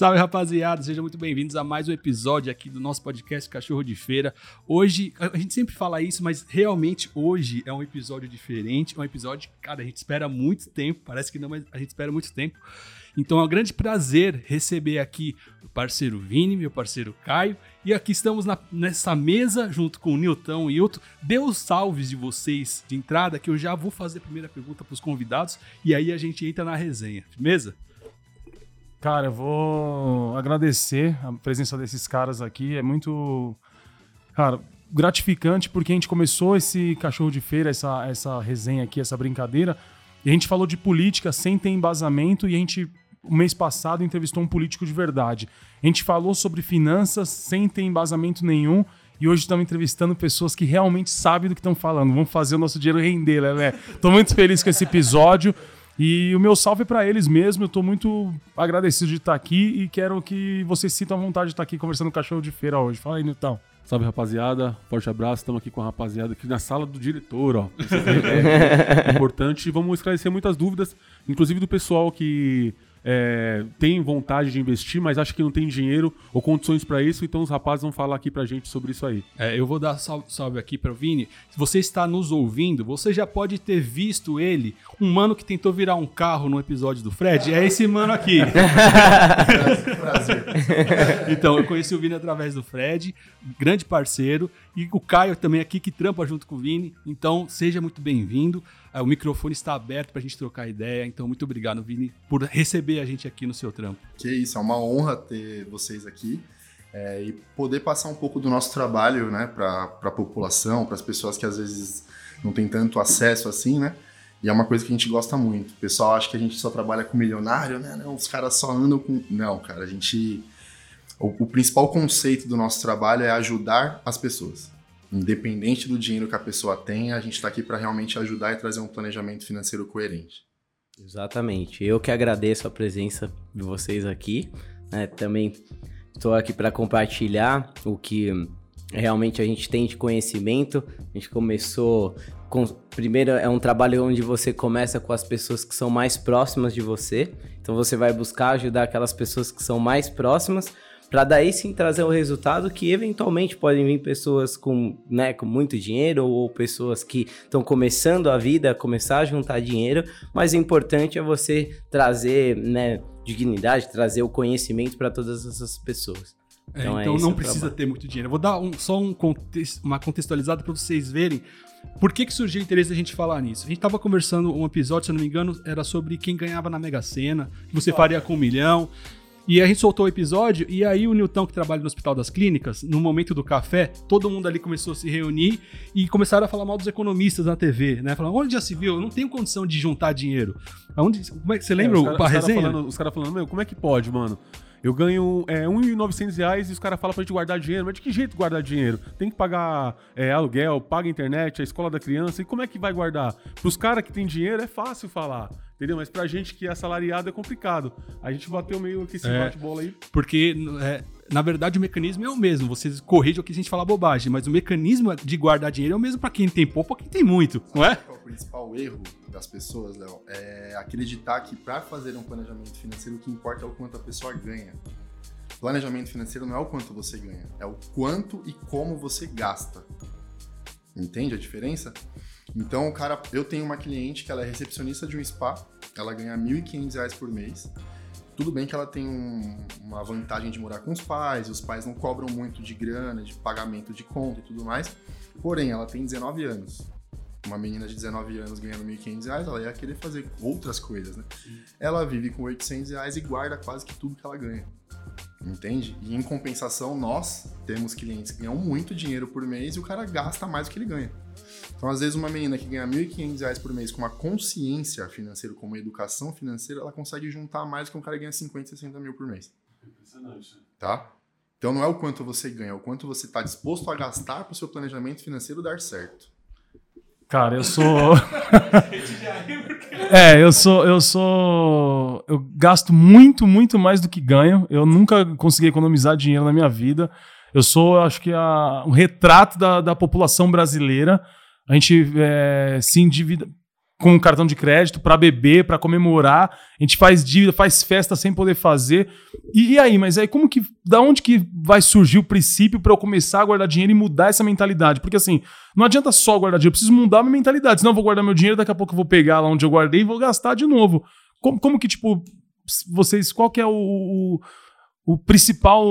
Salve, rapaziada! Sejam muito bem-vindos a mais um episódio aqui do nosso podcast Cachorro de Feira. Hoje, a gente sempre fala isso, mas realmente hoje é um episódio diferente. É um episódio, cara, a gente espera muito tempo. Parece que não, mas a gente espera muito tempo. Então é um grande prazer receber aqui o parceiro Vini, meu parceiro Caio. E aqui estamos na, nessa mesa junto com o Nilton e outro. Dê os salves de vocês de entrada, que eu já vou fazer a primeira pergunta para os convidados. E aí a gente entra na resenha. Firmeza? Cara, eu vou agradecer a presença desses caras aqui. É muito, cara, gratificante porque a gente começou esse cachorro de feira, essa, essa resenha aqui, essa brincadeira. E a gente falou de política sem ter embasamento e a gente, o mês passado, entrevistou um político de verdade. A gente falou sobre finanças sem ter embasamento nenhum e hoje estamos entrevistando pessoas que realmente sabem do que estão falando. Vamos fazer o nosso dinheiro render, né? Tô muito feliz com esse episódio. E o meu salve é para eles mesmo. Eu tô muito agradecido de estar aqui e quero que vocês sintam a vontade de estar aqui conversando com o cachorro de feira hoje. Fala aí, Nilton. Salve, rapaziada. Forte abraço. Estamos aqui com a rapaziada aqui na sala do diretor, ó. é importante. Vamos esclarecer muitas dúvidas, inclusive do pessoal que é, tem vontade de investir, mas acha que não tem dinheiro ou condições para isso, então os rapazes vão falar aqui pra gente sobre isso aí. É, eu vou dar salve, salve aqui para o Vini. Se você está nos ouvindo, você já pode ter visto ele, um mano que tentou virar um carro no episódio do Fred. É esse mano aqui. Prazer. então, eu conheci o Vini através do Fred, grande parceiro, e o Caio também aqui que trampa junto com o Vini. Então, seja muito bem-vindo. É, o microfone está aberto para a gente trocar ideia. Então, muito obrigado, Vini, por receber a gente aqui no seu trampo. Que isso, é uma honra ter vocês aqui é, e poder passar um pouco do nosso trabalho né, para a população, para as pessoas que às vezes não têm tanto acesso assim, né? E é uma coisa que a gente gosta muito. O pessoal acha que a gente só trabalha com milionário, né? Não, os caras só andam com. Não, cara, a gente. O, o principal conceito do nosso trabalho é ajudar as pessoas. Independente do dinheiro que a pessoa tem, a gente está aqui para realmente ajudar e trazer um planejamento financeiro coerente. Exatamente. Eu que agradeço a presença de vocês aqui. Né? Também estou aqui para compartilhar o que realmente a gente tem de conhecimento. A gente começou com, primeiro é um trabalho onde você começa com as pessoas que são mais próximas de você. Então você vai buscar ajudar aquelas pessoas que são mais próximas para daí sim trazer o um resultado que eventualmente podem vir pessoas com, né, com muito dinheiro ou pessoas que estão começando a vida, começar a juntar dinheiro, mas o importante é você trazer, né, dignidade, trazer o conhecimento para todas essas pessoas. É, então, é então não precisa trabalho. ter muito dinheiro. Eu vou dar um, só um contexto, uma contextualizada para vocês verem por que, que surgiu o interesse da gente falar nisso. A gente estava conversando um episódio, se eu não me engano, era sobre quem ganhava na Mega Sena, que você faria com um milhão. E a gente soltou o episódio, e aí o Nilton, que trabalha no Hospital das Clínicas, no momento do café, todo mundo ali começou a se reunir e começaram a falar mal dos economistas na TV, né? Falando, onde já se viu? Eu não tenho condição de juntar dinheiro. Aonde, como é que você lembra é, o cara, resenha? Falando, os caras falando, meu, como é que pode, mano? Eu ganho é, 1.900 reais e os caras falam pra gente guardar dinheiro. Mas de que jeito guardar dinheiro? Tem que pagar é, aluguel, paga internet, a escola da criança. E como é que vai guardar? Pros caras que têm dinheiro é fácil falar. Entendeu? Mas pra gente que é assalariado é complicado. A gente bateu meio aqui esse é, bate-bola aí. Porque, é, na verdade, o mecanismo é o mesmo. Vocês corrigem o que a gente fala bobagem, mas o mecanismo de guardar dinheiro é o mesmo para quem tem pouco ou quem tem muito, não é? O principal erro das pessoas, Léo, é acreditar que para fazer um planejamento financeiro o que importa é o quanto a pessoa ganha. Planejamento financeiro não é o quanto você ganha, é o quanto e como você gasta. Entende a diferença? Então, o cara, eu tenho uma cliente que ela é recepcionista de um spa, ela ganha R$ 1.500 por mês. Tudo bem que ela tem um, uma vantagem de morar com os pais, os pais não cobram muito de grana, de pagamento de conta e tudo mais. Porém, ela tem 19 anos. Uma menina de 19 anos ganhando R$ 1.500, ela ia querer fazer outras coisas, né? Ela vive com 800 reais e guarda quase que tudo que ela ganha. Entende? E em compensação, nós temos clientes que ganham muito dinheiro por mês e o cara gasta mais do que ele ganha. Então, às vezes, uma menina que ganha R$ 1.500 por mês com uma consciência financeira, com uma educação financeira, ela consegue juntar mais do que um cara que ganha 50, 60 mil por mês. Impressionante. Tá? Então, não é o quanto você ganha, é o quanto você está disposto a gastar para o seu planejamento financeiro dar certo. Cara, eu sou. é, eu sou. Eu sou. Eu gasto muito, muito mais do que ganho. Eu nunca consegui economizar dinheiro na minha vida. Eu sou, acho que, a, um retrato da, da população brasileira. A gente é, se endivida. com cartão de crédito para beber, para comemorar. A gente faz dívida, faz festa sem poder fazer. E, e, aí, mas aí como que, da onde que vai surgir o princípio para eu começar a guardar dinheiro e mudar essa mentalidade? Porque assim, não adianta só guardar dinheiro, eu preciso mudar a minha mentalidade. Senão eu vou guardar meu dinheiro, daqui a pouco eu vou pegar lá onde eu guardei e vou gastar de novo. Como, como que, tipo, vocês, qual que é o, o, o principal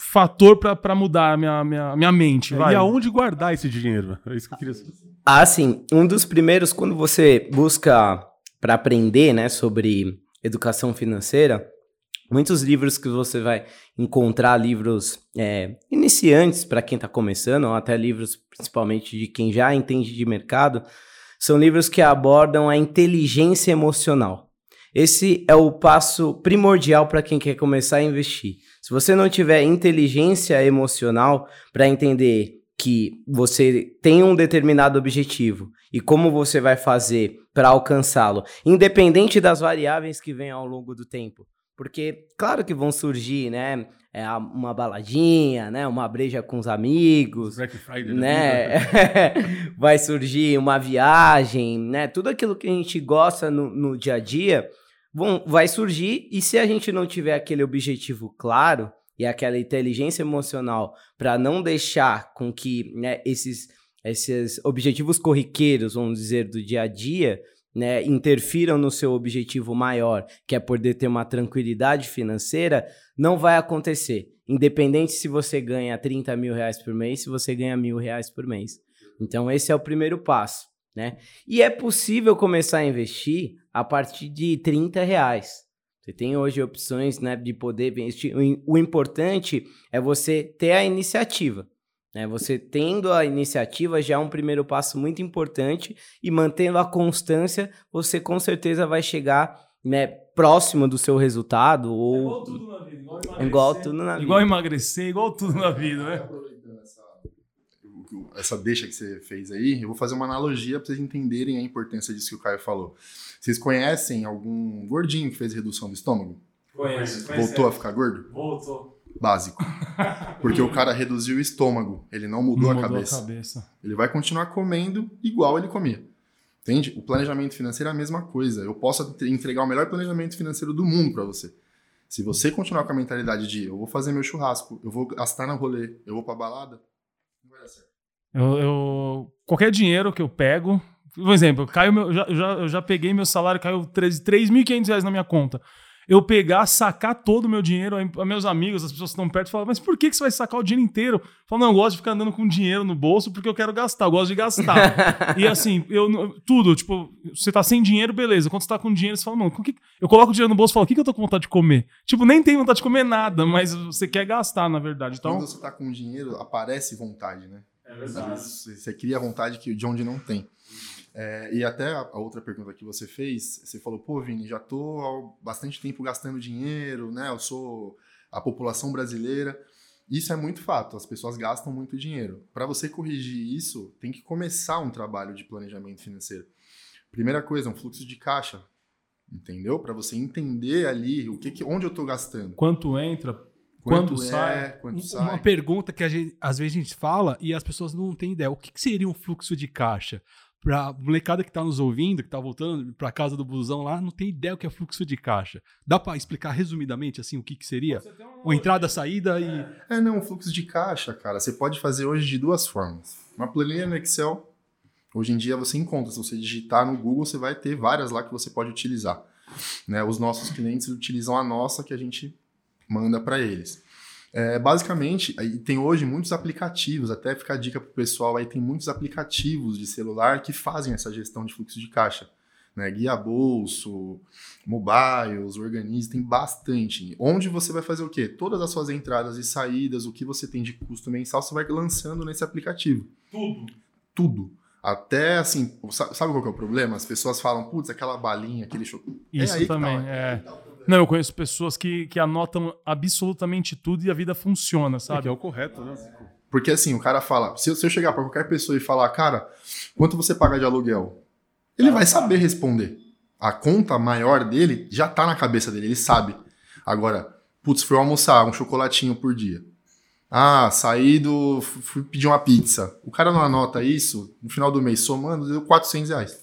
fator para mudar a minha, minha, minha mente? Vai. E aonde guardar esse dinheiro? É isso que eu queria saber. Ah, sim. Um dos primeiros, quando você busca para aprender né, sobre educação financeira, muitos livros que você vai encontrar, livros é, iniciantes para quem está começando, ou até livros principalmente de quem já entende de mercado, são livros que abordam a inteligência emocional. Esse é o passo primordial para quem quer começar a investir. Se você não tiver inteligência emocional para entender que você tem um determinado objetivo e como você vai fazer para alcançá-lo, independente das variáveis que venham ao longo do tempo. Porque, claro que vão surgir, né? É uma baladinha, né? Uma breja com os amigos. Black Friday, né? vai surgir uma viagem, né? Tudo aquilo que a gente gosta no, no dia a dia vão, vai surgir. E se a gente não tiver aquele objetivo claro, e aquela inteligência emocional para não deixar com que né, esses, esses objetivos corriqueiros, vamos dizer, do dia a dia, né, interfiram no seu objetivo maior, que é poder ter uma tranquilidade financeira, não vai acontecer. Independente se você ganha 30 mil reais por mês, se você ganha mil reais por mês. Então, esse é o primeiro passo. Né? E é possível começar a investir a partir de 30 reais. Você tem hoje opções né, de poder investir. O importante é você ter a iniciativa. Né? Você tendo a iniciativa já é um primeiro passo muito importante e mantendo a constância, você com certeza vai chegar né, próximo do seu resultado. Ou... É igual tudo na vida. Igual emagrecer, igual, tudo na vida. igual emagrecer, igual tudo na vida, né? essa deixa que você fez aí, eu vou fazer uma analogia para vocês entenderem a importância disso que o Caio falou. Vocês conhecem algum gordinho que fez redução do estômago? Conheço. Voltou a ficar gordo? Voltou. Básico. Porque o cara reduziu o estômago, ele não mudou, não a, cabeça. a cabeça. Ele vai continuar comendo igual ele comia. Entende? O planejamento financeiro é a mesma coisa. Eu posso entregar o melhor planejamento financeiro do mundo para você. Se você continuar com a mentalidade de eu vou fazer meu churrasco, eu vou gastar no rolê, eu vou pra balada, não vai dar certo. Eu, eu, qualquer dinheiro que eu pego, por exemplo, caiu meu, já, já, eu já peguei meu salário, caiu 3.500 reais na minha conta. Eu pegar, sacar todo o meu dinheiro, a meus amigos, as pessoas que estão perto, falam, mas por que, que você vai sacar o dinheiro inteiro? Falo, não, eu gosto de ficar andando com dinheiro no bolso porque eu quero gastar, eu gosto de gastar. e assim, eu tudo, tipo, você tá sem dinheiro, beleza. Quando você tá com dinheiro, você fala, mano, que... eu coloco o dinheiro no bolso e falo, o que, que eu tô com vontade de comer? Tipo, nem tem vontade de comer nada, mas você quer gastar, na verdade. Então... Quando você tá com dinheiro, aparece vontade, né? É verdade. Você cria a vontade que de onde não tem. É, e até a, a, outra pergunta que você fez, você falou, pô, Vini, já tô há bastante tempo gastando dinheiro, né? Eu sou a população brasileira. Isso é muito fato, as pessoas gastam muito dinheiro. Para você corrigir isso, tem que começar um trabalho de planejamento financeiro. Primeira coisa, um fluxo de caixa, entendeu? Para você entender ali o que, que onde eu estou gastando. Quanto entra, Quanto é, sai. quanto Uma sai. pergunta que a gente, às vezes a gente fala e as pessoas não têm ideia. O que, que seria um fluxo de caixa? Pra molecada que tá nos ouvindo, que tá voltando pra casa do busão lá, não tem ideia o que é fluxo de caixa. Dá pra explicar resumidamente assim o que, que seria? Uma entrada, saída e. É, não, um fluxo de caixa, cara, você pode fazer hoje de duas formas. Uma planilha no Excel, hoje em dia você encontra, se você digitar no Google, você vai ter várias lá que você pode utilizar. Né? Os nossos clientes utilizam a nossa que a gente manda para eles. É, basicamente, tem hoje muitos aplicativos, até ficar a dica para o pessoal, aí tem muitos aplicativos de celular que fazem essa gestão de fluxo de caixa. Né? Guia Bolso, Mobiles, Organize, tem bastante. Onde você vai fazer o quê? Todas as suas entradas e saídas, o que você tem de custo mensal, você vai lançando nesse aplicativo. Tudo. Tudo. Até assim, sa- sabe qual que é o problema? As pessoas falam, putz, aquela balinha, aquele chocolate. Isso aí que tá, também, né? é. Não, eu conheço pessoas que, que anotam absolutamente tudo e a vida funciona, É, sabe? que é o correto, né? Porque assim, o cara fala, se eu, se eu chegar para qualquer pessoa e falar, cara, quanto você paga de aluguel? Ele vai saber responder. A conta maior dele já tá na cabeça dele, ele sabe. Agora, putz, fui almoçar um chocolatinho por dia. Ah, saí do. fui pedir uma pizza. O cara não anota isso, no final do mês, somando, deu 400 reais.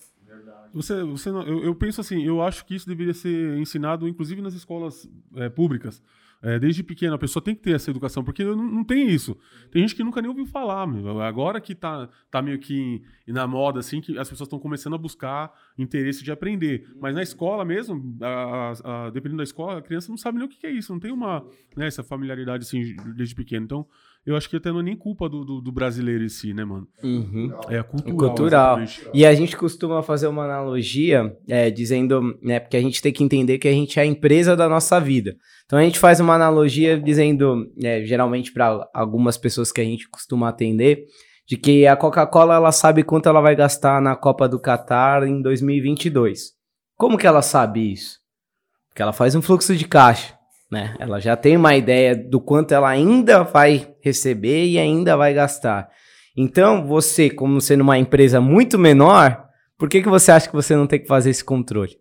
Você, você não- eu, eu penso assim, eu acho que isso deveria ser ensinado, inclusive nas escolas é, públicas. É, desde pequeno, a pessoa tem que ter essa educação, porque não, não tem isso. Tem gente que nunca nem ouviu falar, meu. Agora que tá, tá meio que na moda, assim, que as pessoas estão começando a buscar interesse de aprender. Mas na escola mesmo, a- a- dependendo da escola, a criança não sabe nem o que que é isso, não tem uma né, essa familiaridade assim desde pequeno. Então, eu acho que até não é nem culpa do, do, do brasileiro em si, né, mano? Uhum. É a cultural. Cultural. exatamente. E a gente costuma fazer uma analogia é, dizendo, né, porque a gente tem que entender que a gente é a empresa da nossa vida. Então a gente faz uma analogia dizendo, é, geralmente para algumas pessoas que a gente costuma atender, de que a Coca-Cola ela sabe quanto ela vai gastar na Copa do Catar em 2022. Como que ela sabe isso? Porque ela faz um fluxo de caixa, né? Ela já tem uma ideia do quanto ela ainda vai receber e ainda vai gastar. Então, você, como sendo uma empresa muito menor, por que, que você acha que você não tem que fazer esse controle?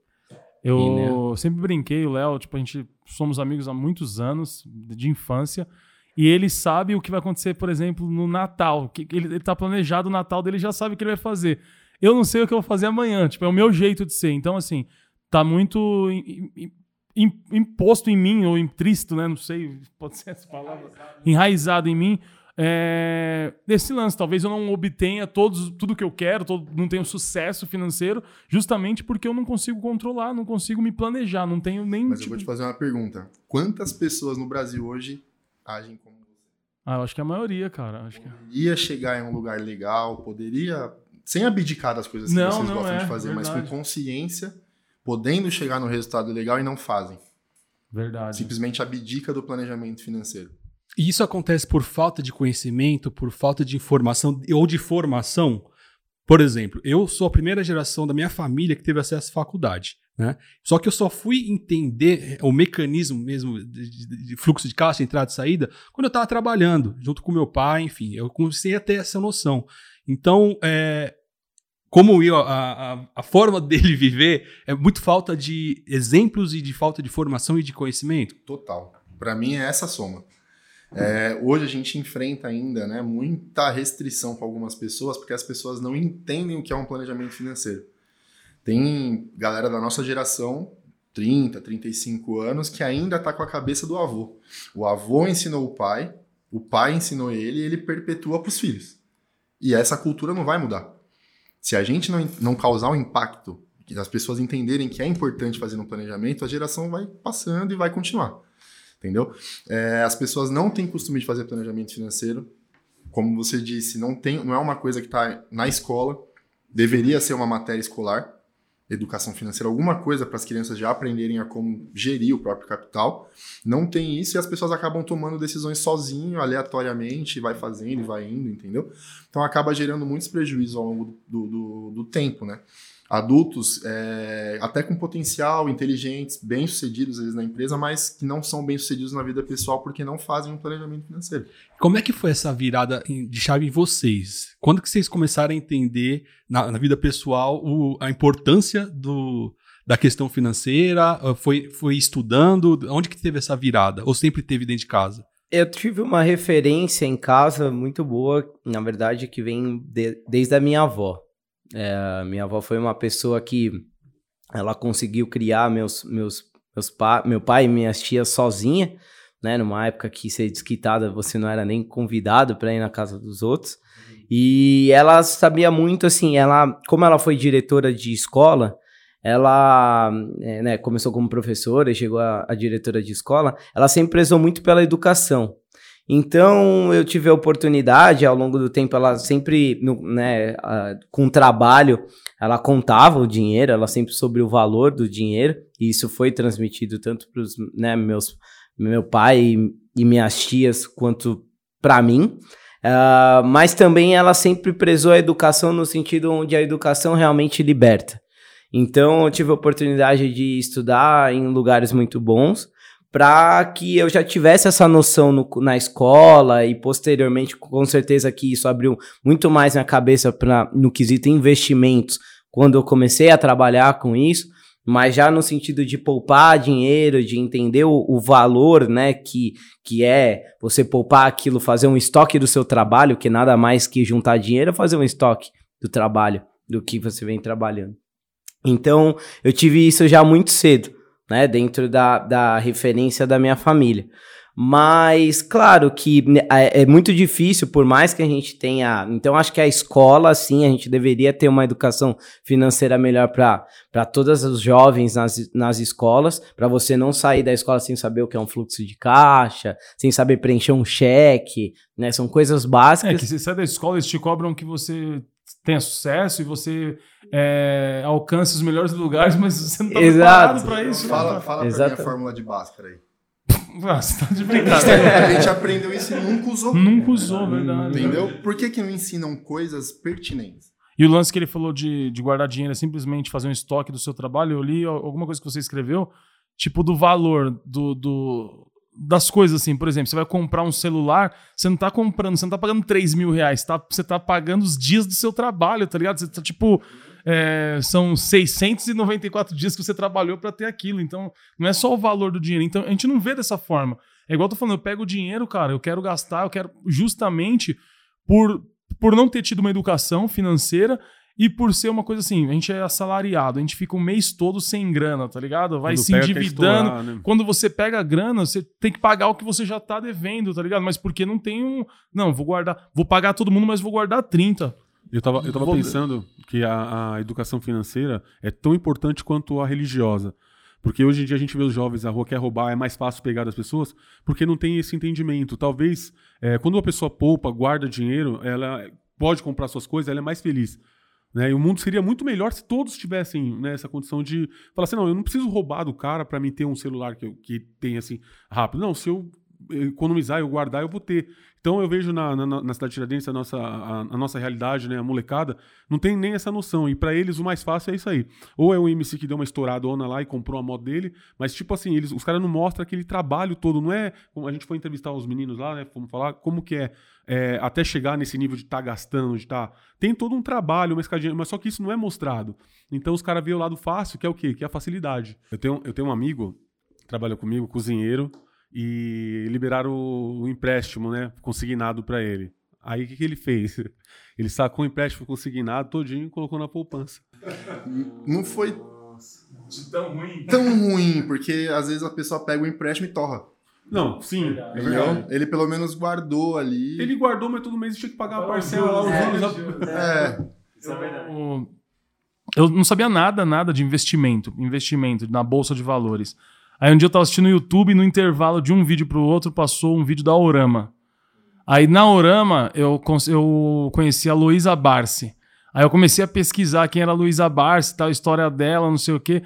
Eu E, né? sempre brinquei, o Léo, tipo, a gente somos amigos há muitos anos, de infância, e ele sabe o que vai acontecer, por exemplo, no Natal. Que ele, ele tá planejado o Natal dele, já sabe o que ele vai fazer. Eu não sei o que eu vou fazer amanhã, tipo, é o meu jeito de ser. Então, assim, tá muito imposto em mim, ou intristo, né? Não sei, pode ser essa palavra. Enraizado em mim. É, esse lance, talvez eu não obtenha todos, tudo que eu quero, todo- não tenha sucesso financeiro, justamente porque eu não consigo controlar, não consigo me planejar, não tenho nem. Mas eu tipo- vou te fazer uma pergunta. Quantas pessoas no Brasil hoje agem como você? Ah, eu acho que a maioria, cara. Acho que... Poderia chegar em um lugar legal, poderia. Sem abdicar das coisas que Não, vocês não gostam é, de fazer, mas verdade. com consciência, podendo chegar no resultado legal e não fazem. Verdade. Simplesmente abdica do planejamento financeiro. E isso acontece por falta de conhecimento, por falta de informação ou de formação. Por exemplo, eu sou a primeira geração da minha família que teve acesso à faculdade. Né? Só que eu só fui entender o mecanismo mesmo de, de- de fluxo de caixa, entrada e saída, quando eu estava trabalhando, junto com meu pai, enfim, eu comecei a ter essa noção. Então, é, como eu, a, a, a forma dele viver é muito falta de exemplos e de falta de formação e de conhecimento. Total. Para mim é essa soma. É, hoje a gente enfrenta ainda né, muita restrição com algumas pessoas porque as pessoas não entendem o que é um planejamento financeiro. Tem galera da nossa geração, 30, 35 anos, que ainda está com a cabeça do avô. O avô ensinou o pai, o pai ensinou ele e ele perpetua para os filhos. E essa cultura não vai mudar. Se a gente não, não causar um impacto, as pessoas entenderem que é importante fazer um planejamento, a geração vai passando e vai continuar. Entendeu? É, as pessoas não têm costume de fazer planejamento financeiro. Como você disse, não, tem, não é uma coisa que está na escola. Deveria ser uma matéria escolar, educação financeira, alguma coisa para as crianças já aprenderem a como gerir o próprio capital. Não tem isso e as pessoas acabam tomando decisões sozinho, aleatoriamente, vai fazendo e vai indo, entendeu? Então acaba gerando muitos prejuízos ao longo do, do, do tempo, né? Adultos, é, até com potencial, inteligentes, bem-sucedidos vezes na empresa, mas que não são bem-sucedidos na vida pessoal porque não fazem um planejamento financeiro. Como é que foi essa virada de chave em vocês? Quando que vocês começaram a entender na, na vida pessoal o- a importância do, da questão financeira? Ah, Foi, foi estudando? Onde que teve essa virada? Ou sempre teve dentro de casa? Eu tive uma referência em casa muito boa, na verdade, que vem de- desde a minha avó. É, minha avó foi uma pessoa que ela conseguiu criar meus, meus, meus pa, meu pai e minhas tias sozinha, né? Numa época que ser desquitada você não era nem convidado para ir na casa dos outros. E ela sabia muito assim, ela, como ela foi diretora de escola, ela é, né, começou como professora e chegou a, a diretora de escola, ela sempre prezou muito pela educação. Então eu tive a oportunidade, ao longo do tempo, ela sempre, né, com trabalho, ela contava o dinheiro, ela sempre soube o valor do dinheiro, e isso foi transmitido tanto para os né, meus meu pai e, e minhas tias quanto para mim. Ah, mas também ela sempre prezou a educação no sentido onde a educação realmente liberta. Então eu tive a oportunidade de estudar em lugares muito bons para que eu já tivesse essa noção no- na escola e posteriormente com certeza que isso abriu muito mais minha cabeça pra, no quesito investimentos quando eu comecei a trabalhar com isso, mas já no sentido de poupar dinheiro, de entender o, o valor, né, que, que é você poupar aquilo, fazer um estoque do seu trabalho, que nada mais que juntar dinheiro é fazer um estoque do trabalho, do que você vem trabalhando. Então, eu tive isso já muito cedo, né? Dentro da, da referência da minha família. Mas, claro que né, é, é muito difícil, por mais que a gente tenha. Então, acho que a escola, sim, a gente deveria ter uma educação financeira melhor para todos os jovens nas, nas escolas, para você não sair da escola sem saber o que é um fluxo de caixa, sem saber preencher um cheque, né? São coisas básicas. É que você sai da escola, eles te cobram que você tenha sucesso e você é, alcance os melhores lugares, mas você não está preparado para isso. Fala, né? fala pra mim a fórmula de Bhaskara aí. Ah, você tá de brincadeira. A gente aprendeu isso e nunca usou. Nunca usou, verdade. Entendeu? Por que, que não ensinam coisas pertinentes? E o lance que ele falou de, de guardar dinheiro é simplesmente fazer um estoque do seu trabalho. Eu li alguma coisa que você escreveu, tipo do valor do, do, das coisas, assim. Por exemplo, você vai comprar um celular, você não tá comprando, você não tá pagando 3 mil reais, tá, você tá pagando os dias do seu trabalho, tá ligado? Você tá tipo. É, são 694 dias que você trabalhou para ter aquilo. Então, não é só o valor do dinheiro. Então, a gente não vê dessa forma. É igual eu tô falando, eu pego o dinheiro, cara, eu quero gastar, eu quero justamente por, por não ter tido uma educação financeira e por ser uma coisa assim, a gente é assalariado, a gente fica o mês todo sem grana, tá ligado? Vai Quando se endividando. estourar, né? Quando você pega a grana, você tem que pagar o que você já tá devendo, tá ligado? Mas porque não tem um. Não, vou guardar. Vou pagar todo mundo, mas vou guardar 30. Eu tava, eu tava Vou- pensando que a, a educação financeira é tão importante quanto a religiosa. Porque hoje em dia a gente vê os jovens na rua quer roubar, é mais fácil pegar das pessoas, porque não tem esse entendimento. Talvez, é, quando uma pessoa poupa, guarda dinheiro, ela pode comprar suas coisas, ela é mais feliz. Né? E o mundo seria muito melhor se todos tivessem né, essa condição de falar assim: não, eu não preciso roubar do cara para mim ter um celular que, que tem assim rápido. Não, se eu economizar, eu guardar, eu vou ter. Então eu vejo na, na, na cidade de Tiradentes a nossa, a, a nossa realidade, né, a molecada, não tem nem essa noção. E para eles o mais fácil é isso aí. Ou é o MC que deu uma estouradona lá e comprou a moto dele, mas tipo assim, eles, os caras não mostram aquele trabalho todo, não é? Como a gente foi entrevistar os meninos lá, né, fomos falar como que é, é, até chegar nesse nível de estar gastando, de estar. Tem todo um trabalho, uma escadinha, mas só que isso não é mostrado. Então os caras veem o lado fácil, que é o quê? Que é a facilidade. Eu tenho, eu tenho um amigo trabalha comigo, cozinheiro, e liberaram o, o empréstimo, né? Consignado para ele. Aí o que, que ele fez? Ele sacou o empréstimo consignado todinho e colocou na poupança. Não foi Tão ruim. tão ruim, porque às vezes a pessoa pega o empréstimo e torra. Não, sim. É verdade. Ele pelo menos guardou ali. Ele guardou, mas todo mês tinha que pagar a parcela lá, os juros. É, Eu, eu não sabia nada, nada de investimento, investimento na bolsa de valores. Aí um dia eu tava assistindo no YouTube e no intervalo de um vídeo pro outro passou um vídeo da Orama. Aí na Orama eu, eu conheci a Luísa Barsi. Aí eu comecei a pesquisar quem era a Luísa Barsi, tal, a história dela, não sei o quê.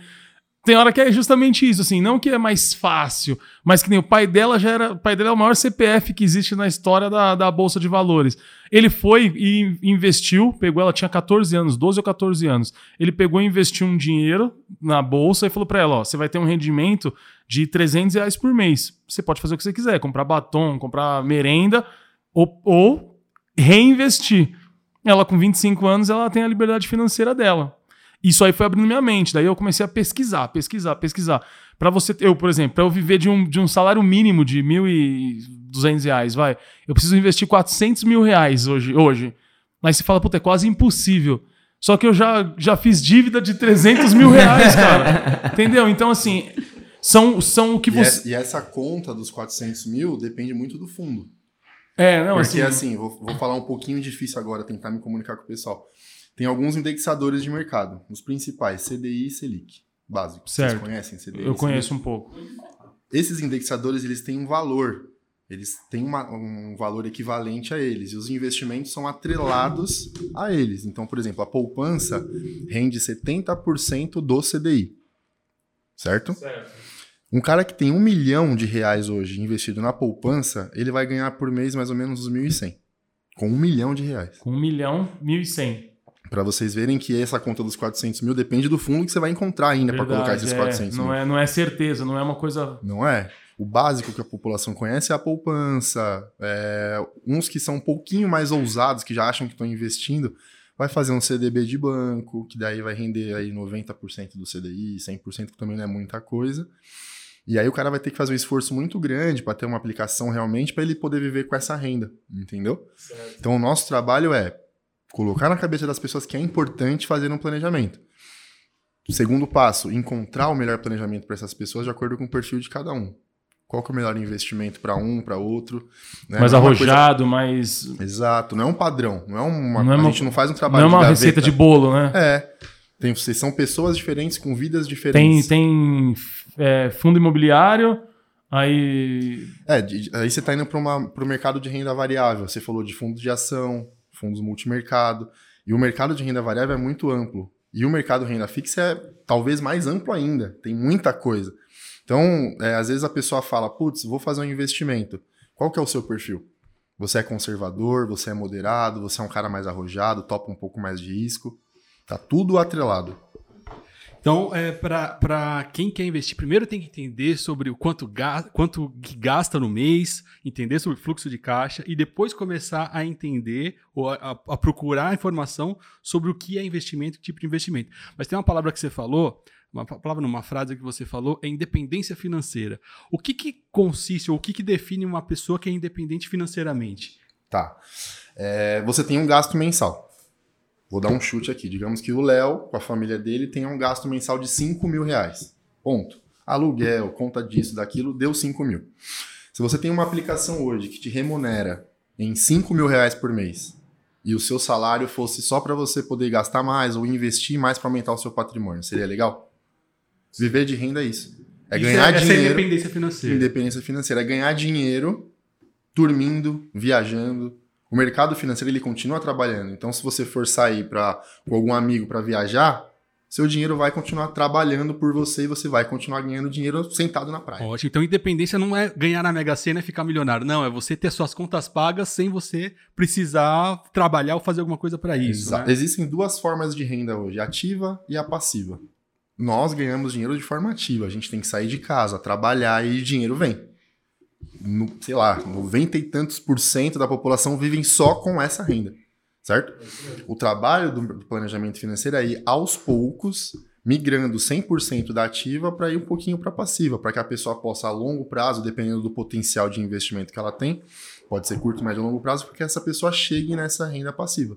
Tem hora que é justamente isso, assim, não que é mais fácil, mas que nem o pai dela já era. O pai dela é o maior CPF que existe na história da, da Bolsa de Valores. Ele foi e investiu, pegou, ela tinha 14 anos, 12 ou 14 anos. Ele pegou e investiu um dinheiro na bolsa e falou pra ela: ó, você vai ter um rendimento de 300 reais por mês. Você pode fazer o que você quiser, comprar batom, comprar merenda ou, ou reinvestir. Ela, com 25 anos, ela tem a liberdade financeira dela. Isso aí foi abrindo minha mente. Daí eu comecei a pesquisar, pesquisar, pesquisar. Pra você, eu, por exemplo, pra eu viver de um, de um salário mínimo de 1.200 reais, vai, eu preciso investir 400 mil reais hoje. hoje. Aí você fala, puta, é quase impossível. Só que eu já, já fiz dívida de 300 mil reais, cara. Entendeu? Então, assim, são, são o que e, você. e essa conta dos 400 mil depende muito do fundo. É, não, Porque assim. assim, vou, vou falar um pouquinho difícil agora, tentar me comunicar com o pessoal. Tem alguns indexadores de mercado, os principais, CDI e Selic, básicos. Certo. Vocês conhecem CDI? Eu conheço um pouco. Esses indexadores, eles têm um valor. Eles têm uma- um valor equivalente a eles. E os investimentos são atrelados a eles. Então, por exemplo, a poupança rende 70% do CDI. Certo? Um cara que tem um milhão de reais hoje investido na poupança, ele vai ganhar por mês mais ou menos os 1.100. Com um milhão de reais. Com 1 milhão, 1.100. Pra vocês verem que essa conta dos 400 mil depende do fundo que você vai encontrar ainda pra colocar esses é. 400 mil. não, é, não é certeza, não é uma coisa. Não é? O básico que a população conhece é a poupança. É, uns que são um pouquinho mais ousados, que já acham que estão investindo, vai fazer um CDB de banco, que daí vai render aí 90% do CDI, 100% que também não é muita coisa. E aí o cara vai ter que fazer um esforço muito grande para ter uma aplicação realmente para ele poder viver com essa renda, entendeu? Então o nosso trabalho é colocar na cabeça das pessoas que é importante fazer um planejamento. Segundo passo, encontrar o melhor planejamento para essas pessoas de acordo com o perfil de cada um. Qual é o melhor investimento para um, para outro? né? Mais Não é uma coisa- arrojado, mais. Exato, não é um padrão, não é uma, Não é a uma- gente não faz um Não trabalho é uma de receita de bolo, né? É. Tem, vocês são pessoas diferentes com vidas Tem, diferentes. tem é, fundo imobiliário, aí. É, aí você está indo para o mercado de renda variável. Você falou de fundos de ação, fundos multimercado. E o mercado de renda variável é muito amplo. E o mercado de renda fixa é talvez mais amplo ainda. Tem muita coisa. Então, é, às vezes a pessoa fala, putz, vou fazer um investimento. Qual que é o seu perfil? Você é conservador, você é moderado, você é um cara mais arrojado, topa um pouco mais de risco. Tá tudo atrelado. Então, é, para quem quer investir, primeiro tem que entender sobre o quanto, ga quanto gasta no mês, entender sobre o fluxo de caixa e depois começar a entender ou a, a- a procurar informação sobre o que é investimento, que tipo de investimento. Mas tem uma palavra que você falou, uma pa- palavra numa frase que você falou, é independência financeira. O que, que consiste ou o que, que define uma pessoa que é independente financeiramente? Tá. É, você tem um gasto mensal. Vou dar um chute aqui. Digamos que o Léo, com a família dele, tenha um gasto mensal de 5 mil reais. Ponto. Aluguel, conta disso, daquilo, deu 5 mil. Se você tem uma aplicação hoje que te remunera em 5 mil reais por mês e o seu salário fosse só para você poder gastar mais ou investir mais para aumentar o seu patrimônio, seria legal? Viver de renda é isso. É Isso ganhar essa dinheiro. é independência financeira. Independência financeira é ganhar dinheiro dormindo, viajando. O mercado financeiro ele continua trabalhando. Então, se você for sair para com algum amigo para viajar, seu dinheiro vai continuar trabalhando por você e você vai continuar ganhando dinheiro sentado na praia. Ótimo. Então, independência não é ganhar na Mega Sena e ficar milionário. Não, é você ter suas contas pagas sem você precisar trabalhar ou fazer alguma coisa para isso. Né? Existem duas formas de renda hoje, a ativa e a passiva. Nós ganhamos dinheiro de forma ativa. A gente tem que sair de casa, trabalhar e dinheiro vem. No- sei lá, 90 e tantos por cento da população vivem só com essa renda, certo? O trabalho do planejamento financeiro é ir aos poucos migrando 100% da ativa para ir um pouquinho para passiva, para que a pessoa possa a longo prazo, dependendo do potencial de investimento que ela tem, pode ser curto, médio ou longo prazo, porque essa pessoa chegue nessa renda passiva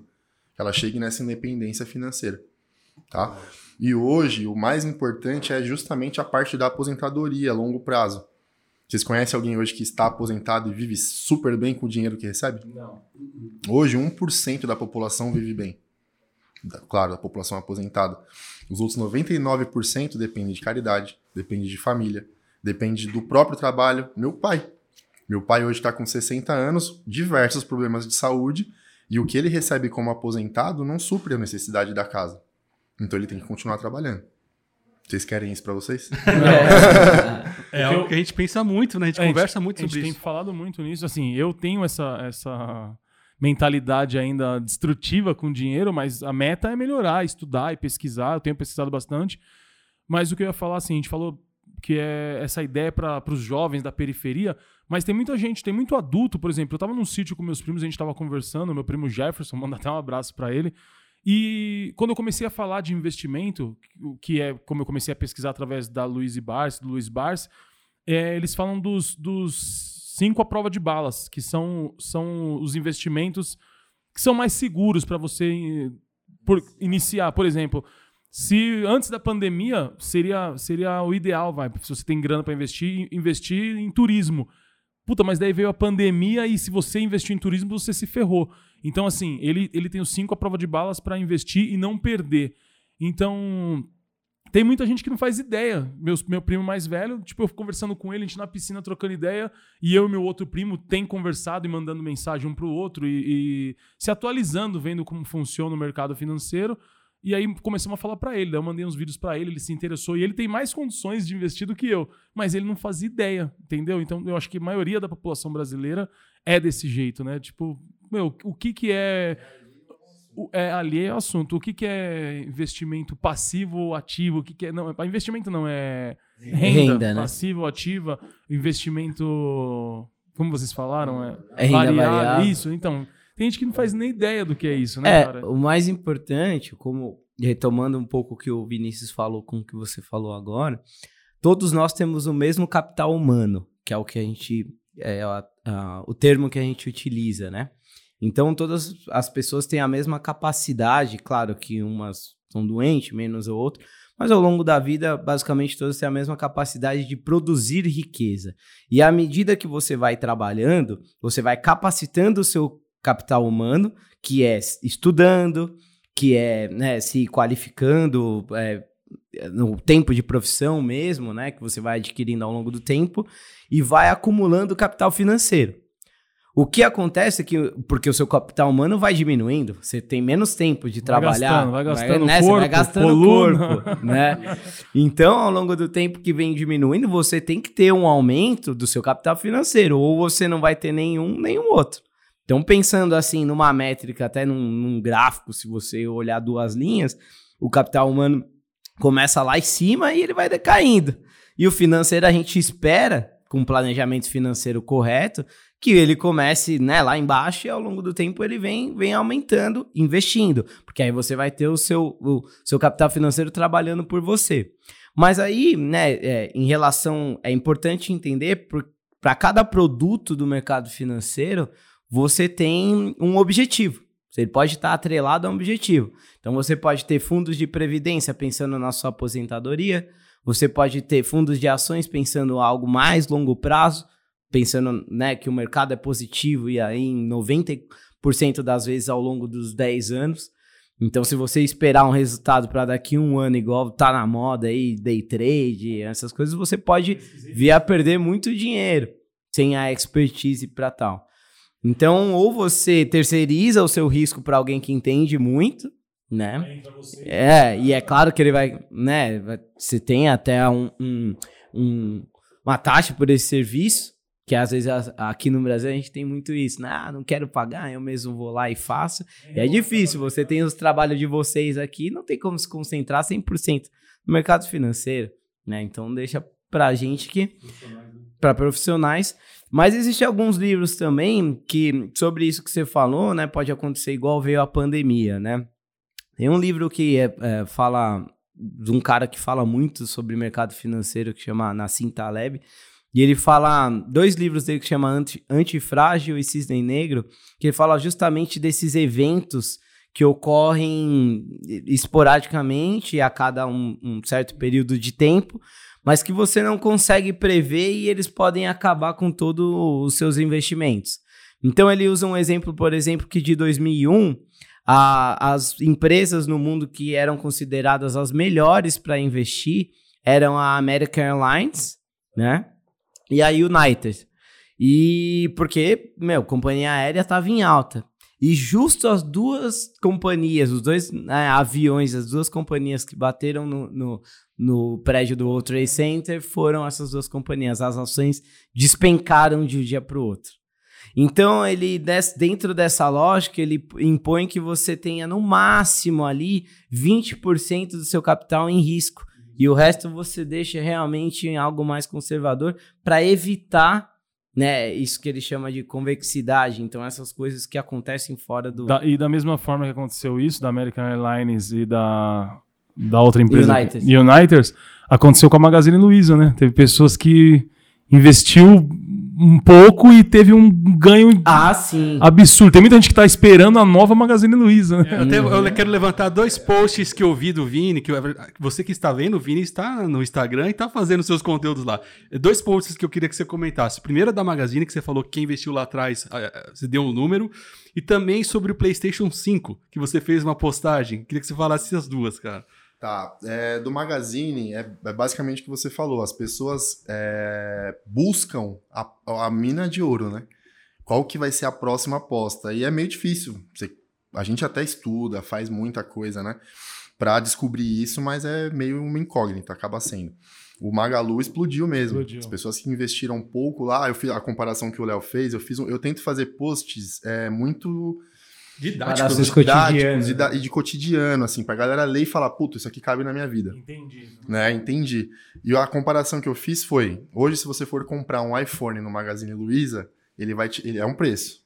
que ela chegue nessa independência financeira, tá? E hoje o mais importante é justamente a parte da aposentadoria a longo prazo. Vocês conhecem alguém hoje que está aposentado e vive super bem com o dinheiro que recebe? Não. Hoje 1% da população vive bem. Da- Claro, da população aposentada. Os outros 99% dependem de caridade, depende de família, depende do próprio trabalho. Meu pai. Meu pai hoje está com 60 anos, diversos problemas de saúde, e o que ele recebe como aposentado não supre a necessidade da casa. Então ele tem que continuar trabalhando. Vocês querem isso para vocês? É algo que a gente pensa muito, né? A gente É, conversa muito a gente sobre tem isso. falado muito nisso. Assim, eu tenho essa, essa mentalidade ainda destrutiva com dinheiro, mas a meta é melhorar, estudar e pesquisar. Eu tenho pesquisado bastante. Mas o que eu ia falar, assim, a gente falou que é essa ideia para os jovens da periferia, mas tem muita gente, tem muito adulto, por exemplo. Eu tava num sítio com meus primos, a gente tava conversando, meu primo Jefferson, manda até um abraço para ele. E quando eu comecei a falar de investimento, que é como eu comecei a pesquisar através da Luiz Bars, do Luiz Bars, é, eles falam dos, dos cinco à prova de balas, que são, são os investimentos que são mais seguros para você por- iniciar. Por exemplo, se antes da pandemia seria, seria o ideal, vai, se você tem grana para investir, investir em turismo. Puta, mas daí veio a pandemia e se você investir em turismo, você se ferrou. Então, assim, ele, ele tem os cinco à prova de balas para investir e não perder. Então, tem muita gente que não faz ideia. Meus, meu primo mais velho, tipo, eu conversando com ele, a gente na piscina trocando ideia, e eu e meu outro primo tem conversado e mandando mensagem um pro outro e, e se atualizando, vendo como funciona o mercado financeiro. E aí começamos a falar pra ele. Daí eu mandei uns vídeos pra ele, ele se interessou. E ele tem mais condições de investir do que eu. Mas ele não fazia ideia, entendeu? Então eu acho que a maioria da população brasileira é desse jeito, né? Tipo, meu, o que que é. É, ali é o assunto. O que, que é investimento passivo ou ativo? O que, que é. Não, é- investimento não é renda, Renda, né? passivo ou ativa. Investimento. Como vocês falaram? É, É renda variável. Isso, então. Tem gente que não faz nem ideia do que é isso, né, É, cara? o mais importante, como retomando um pouco o que o Vinícius falou com o que você falou agora, todos nós temos o mesmo capital humano, que é o que a gente é a- a- o termo que a gente utiliza, né? Então todas as pessoas têm a mesma capacidade, claro que umas são doentes, menos ou outro, mas ao longo da vida, basicamente todos têm a mesma capacidade de produzir riqueza. E à medida que você vai trabalhando, você vai capacitando o seu capital humano, que é estudando, que é né, se qualificando, é, no tempo de profissão mesmo, né, que você vai adquirindo ao longo do tempo e vai acumulando capital financeiro. O que acontece é que, porque o seu capital humano vai diminuindo, você tem menos tempo de Vai trabalhar. gastando, vai gastando né, corpo, vai gastando coluna. corpo, né? Então, ao longo do tempo que vem diminuindo, você tem que ter um aumento do seu capital financeiro, ou você não vai ter nenhum, nenhum outro. Então, pensando assim numa métrica, até num, num gráfico, se você olhar duas linhas, o capital humano começa lá em cima e ele vai decaindo. E o financeiro a gente espera, com um planejamento financeiro correto, que ele comece né, lá embaixo e ao longo do tempo ele vem, vem aumentando, investindo. Porque aí você vai ter o seu, o seu capital financeiro trabalhando por você. Mas aí, né, é, em relação. É importante entender para cada produto do mercado financeiro, você tem um objetivo. Ele pode estar atrelado a um objetivo. Então você pode ter fundos de previdência pensando na sua aposentadoria, você pode ter fundos de ações pensando em algo mais longo prazo, pensando né, que o mercado é positivo e aí em 90% das vezes ao longo dos 10 anos. Então, se você esperar um resultado para daqui a um ano, igual tá na moda aí, day trade, essas coisas, você pode vir a perder muito dinheiro sem a expertise para tal. Então, ou você terceiriza o seu risco para alguém que entende muito, né? É, e é claro que ele vai, né? Você tem até um, um- um- uma taxa por esse serviço, que às vezes aqui no Brasil a gente tem muito isso, né? Ah, não quero pagar, eu mesmo vou lá e faço. E é difícil, você tem os trabalhos de vocês aqui, não tem como se concentrar 100% no mercado financeiro, né? Então deixa pra gente que para profissionais. Mas existem alguns livros também que sobre isso que você falou, né? Pode acontecer igual veio a pandemia, né? Tem um livro que é, é, fala de um cara que fala muito sobre mercado financeiro que chama Nassim Taleb. E ele fala dois livros dele que chama Anti, Antifrágil e Cisne Negro, que ele fala justamente desses eventos que ocorrem esporadicamente a cada um, um certo período de tempo, mas que você não consegue prever e eles podem acabar com todos os seus investimentos. Então ele usa um exemplo, por exemplo, que de 2001 a- as empresas no mundo que eram consideradas as melhores para investir eram a American Airlines, né? E a United. E porque, meu, companhia aérea estava em alta. E justo as duas companhias, os dois né, aviões, as duas companhias que bateram no, no, no prédio do World Trade Center foram essas duas companhias. As ações despencaram de um dia para o outro. Então, ele dentro dessa lógica, ele impõe que você tenha no máximo ali 20% do seu capital em risco. E o resto você deixa realmente em algo mais conservador para evitar né, isso que ele chama de convexidade. Então, essas coisas que acontecem fora do. Da- e da mesma forma que aconteceu isso, da American Airlines e da, da outra empresa, United. Uniters, aconteceu com a Magazine Luiza, né? Teve pessoas que investiu um pouco e teve um ganho Ah, sim. absurdo. Tem muita gente que tá esperando a nova Magazine Luiza, né? Eu, até- eu quero levantar dois posts que eu vi do Vini, que eu- você que está vendo, o Vini está no Instagram e está fazendo seus conteúdos lá. Dois posts que eu queria que você comentasse. Primeiro é da Magazine, que você falou que quem investiu lá atrás, ah, ah, você deu um número. E também sobre o PlayStation 5, que você fez uma postagem. Queria que você falasse as duas, cara. Tá, é, do Magazine é, é basicamente o que você falou. As pessoas é, buscam a, a mina de ouro, né? Qual que vai ser a próxima aposta? E é meio difícil. Você- a gente até estuda, faz muita coisa, né? Pra descobrir isso, mas é meio uma incógnita, acaba sendo. O Magalu explodiu mesmo. Explodiu. As pessoas que investiram um pouco lá, eu fiz a comparação que o Léo fez, eu fiz, um- eu tento fazer posts é, muito Didático. Para seus didáticos cotidianos. e, da- e de cotidiano, assim, pra galera ler e falar, puta, isso aqui cabe na minha vida. Entendi. Né, entendi. E a comparação que eu fiz foi: hoje, se você for comprar um iPhone no Magazine Luiza, ele vai te, ele é um preço.